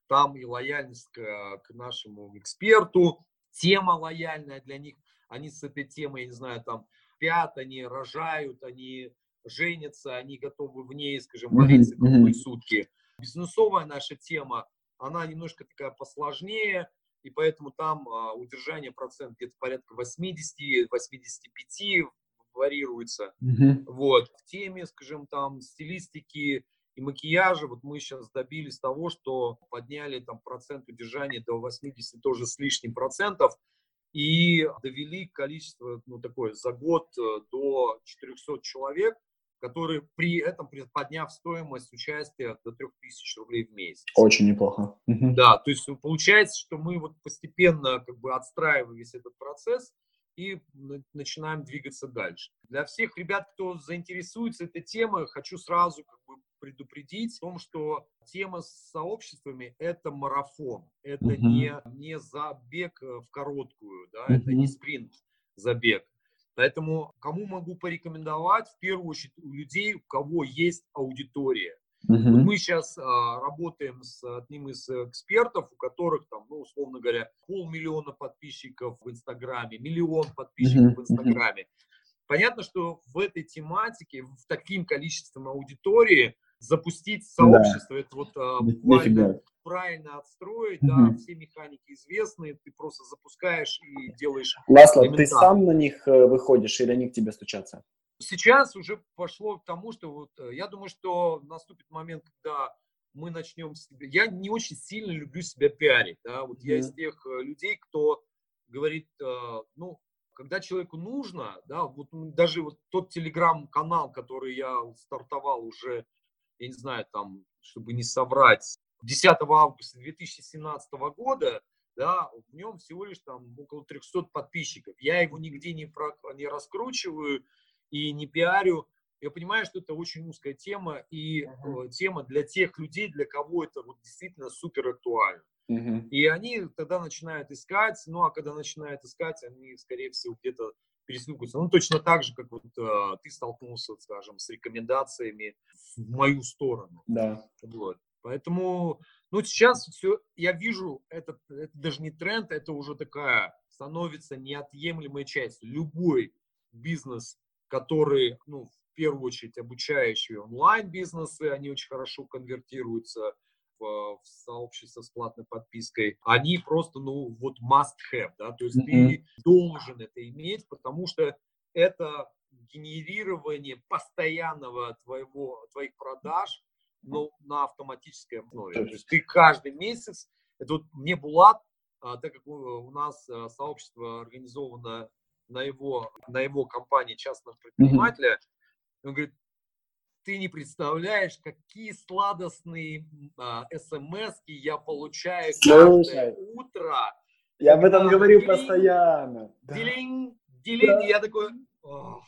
Там и лояльность к, к нашему эксперту, тема лояльная для них. Они с этой темой, я не знаю, там спят, они рожают, они женятся, они готовы в ней, скажем, вариться круглые сутки. Бизнесовая наша тема, она немножко такая посложнее, и поэтому там а, удержание процент где-то порядка 80-85 варьируется. Mm-hmm. Вот. В теме, скажем, там стилистики и макияжа, вот мы сейчас добились того, что подняли там процент удержания до 80 тоже с лишним процентов и довели количество, ну, такое, за год э, до 400 человек который при этом подняв стоимость участия до 3000 рублей в месяц. Очень неплохо. Да, то есть получается, что мы вот постепенно как бы отстраиваем весь этот процесс и начинаем двигаться дальше. Для всех ребят, кто заинтересуется этой темой, хочу сразу как бы предупредить о том, что тема с сообществами – это марафон, это uh-huh. не, не забег э, в короткую, да, uh-huh. это не спринт забег. Поэтому кому могу порекомендовать? В первую очередь у людей, у кого есть аудитория. Uh-huh. Мы сейчас а, работаем с одним из экспертов, у которых там, ну, условно говоря, полмиллиона подписчиков в Инстаграме, миллион подписчиков uh-huh. в Инстаграме. Понятно, что в этой тематике, в таким количеством аудитории, запустить сообщество, да. это вот а, буквально правильно отстроить, угу. да, все механики известны, ты просто запускаешь и делаешь. Ласло, ты сам на них э, выходишь или они к тебе стучатся? Сейчас уже пошло к тому, что вот э, я думаю, что наступит момент, когда мы начнем себя. Я не очень сильно люблю себя пиарить, да, вот mm я из тех э, людей, кто говорит, ну, когда человеку нужно, да, вот даже вот тот телеграм-канал, который я стартовал уже, я не знаю, там, чтобы не соврать, 10 августа 2017 года, да, в нем всего лишь там около 300 подписчиков. Я его нигде не, про, не раскручиваю и не пиарю. Я понимаю, что это очень узкая тема и uh-huh. тема для тех людей, для кого это вот действительно супер актуально. Uh-huh. И они тогда начинают искать, ну а когда начинают искать, они, скорее всего, где-то перестукаются. Ну, точно так же, как вот э, ты столкнулся, скажем, с рекомендациями в мою сторону. Да. Вот. Поэтому, ну, сейчас все, я вижу, это, это даже не тренд, это уже такая становится неотъемлемой частью. Любой бизнес, который, ну, в первую очередь, обучающие онлайн-бизнесы, они очень хорошо конвертируются в, в сообщество с платной подпиской, они просто, ну, вот must have, да, то есть mm-hmm. ты должен это иметь, потому что это генерирование постоянного твоего, твоих продаж но на автоматической основе. То есть ты каждый месяц, это вот мне Булат, а, так как у нас а, сообщество организовано на его, на его компании частного предпринимателя, он говорит, ты не представляешь, какие сладостные а, смс я получаю каждое утро. Я об этом говорю постоянно. Делинг, делинг, да. я такой, Ох.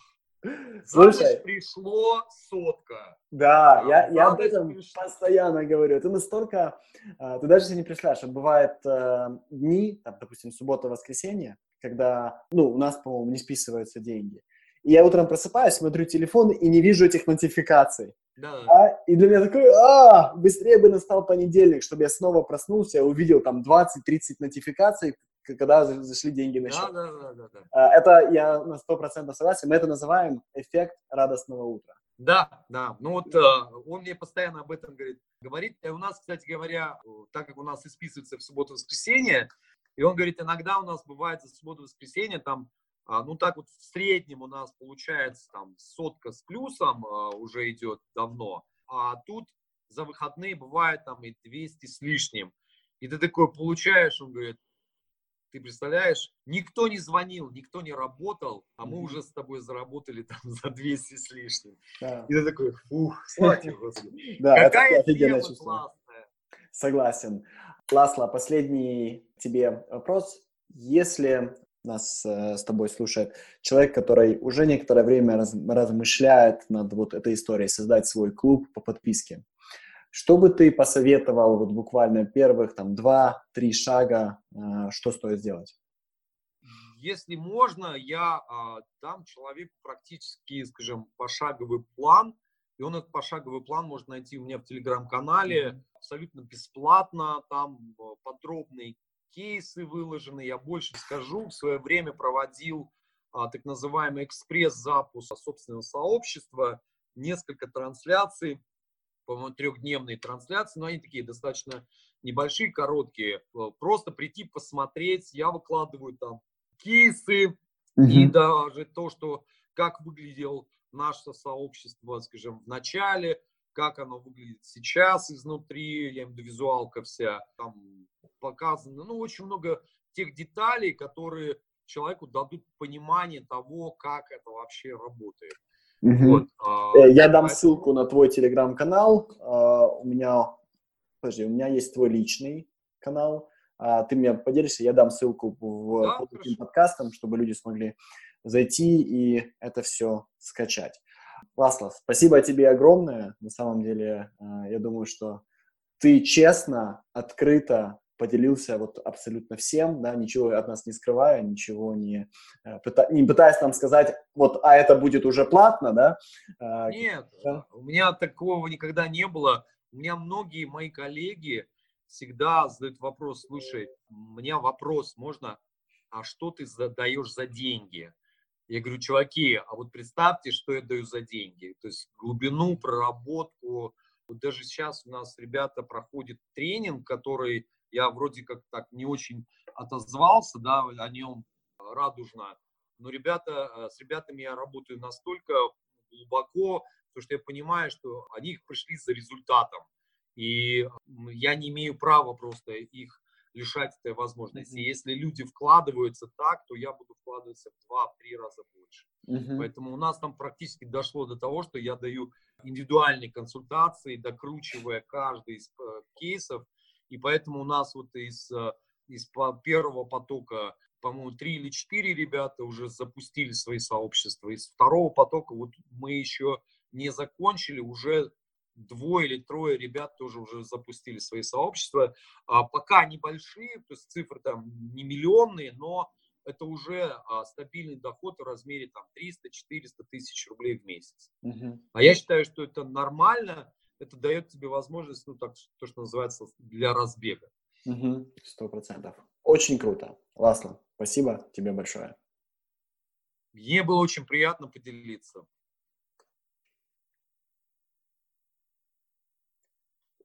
Слушай, пришло сотка. Да, а, я, я об этом пришло. постоянно говорю. Ты настолько, а, ты даже если не представляешь, вот бывают э, дни, там, допустим, суббота-воскресенье, когда, ну, у нас, по-моему, не списываются деньги. И я утром просыпаюсь, смотрю телефон и не вижу этих нотификаций. Да. А, и для меня такой, а, быстрее бы настал понедельник, чтобы я снова проснулся, увидел там 20-30 нотификаций, когда зашли деньги на счет. Да, да, да, да. А, это я на сто процентов согласен. Мы это называем эффект радостного утра. Да, да. Ну вот э, он мне постоянно об этом говорит. Говорит, и у нас, кстати говоря, так как у нас исписывается в субботу-воскресенье, и он говорит, иногда у нас бывает за субботу-воскресенье там, ну так вот в среднем у нас получается там сотка с плюсом а, уже идет давно, а тут за выходные бывает там и 200 с лишним. И ты такой получаешь, он говорит, ты представляешь, никто не звонил, никто не работал, а мы уже с тобой заработали там за 200 с лишним. Да. И ты такой, ух, слава тебе, Господи. Да, Какая тема классная. Согласен. Ласло, последний тебе вопрос. Если нас э, с тобой слушает человек, который уже некоторое время раз, размышляет над вот этой историей, создать свой клуб по подписке, что бы ты посоветовал вот буквально первых там два-три шага, э, что стоит сделать? Если можно, я э, дам человеку практически, скажем, пошаговый план, и он этот пошаговый план может найти у меня в телеграм-канале. Абсолютно бесплатно, там э, подробные кейсы выложены. Я больше скажу, в свое время проводил а, так называемый экспресс-запуск собственного сообщества, несколько трансляций по-моему, трехдневные трансляции, но они такие достаточно небольшие, короткие. Э, просто прийти посмотреть, я выкладываю там кейсы mm-hmm. и даже то, что как выглядел наше сообщество, скажем, в начале, как оно выглядит сейчас изнутри, я имею в виду визуалка вся, там показано, ну, очень много тех деталей, которые человеку дадут понимание того, как это вообще работает. Угу. Вот, а, э, Я дам ссылку на твой телеграм-канал. А, у меня, подожди, у меня есть твой личный канал. А, ты мне поделишься, я дам ссылку в, да, под этим подкастом, чтобы люди смогли зайти и это все скачать. Ласлав, спасибо тебе огромное. На самом деле, я думаю, что ты честно, открыто поделился вот абсолютно всем, да, ничего от нас не скрывая, ничего не, э, пыта, не пытаясь нам сказать, вот, а это будет уже платно, да? А, Нет, да? у меня такого никогда не было. У меня многие мои коллеги всегда задают вопрос, слушай, у меня вопрос, можно, а что ты даешь за деньги? Я говорю, чуваки, а вот представьте, что я даю за деньги. То есть глубину, проработку, Вот даже сейчас у нас ребята проходят тренинг, который я вроде как так не очень отозвался, да, о нем радужно. Но ребята, э, с ребятами я работаю настолько глубоко, потому что я понимаю, что они пришли за результатом. И я не имею права просто их лишать этой возможности. Mm-hmm. Если люди вкладываются так, то я буду вкладываться в два-три раза больше. Mm-hmm. Поэтому у нас там практически дошло до того, что я даю индивидуальные консультации, докручивая каждый из э, кейсов. И поэтому у нас вот из, э, из первого потока, по-моему, три или четыре ребята уже запустили свои сообщества. Из второго потока вот мы еще не закончили, уже двое или трое ребят тоже уже запустили свои сообщества. А, пока небольшие, то есть цифры там не миллионные, но это уже а, стабильный доход в размере там 300-400 тысяч рублей в месяц. Uh-huh. А я считаю, что это нормально, это дает тебе возможность, ну так, то, что называется, для разбега. Сто процентов. Очень круто. Ласло, спасибо тебе большое. Мне было очень приятно поделиться.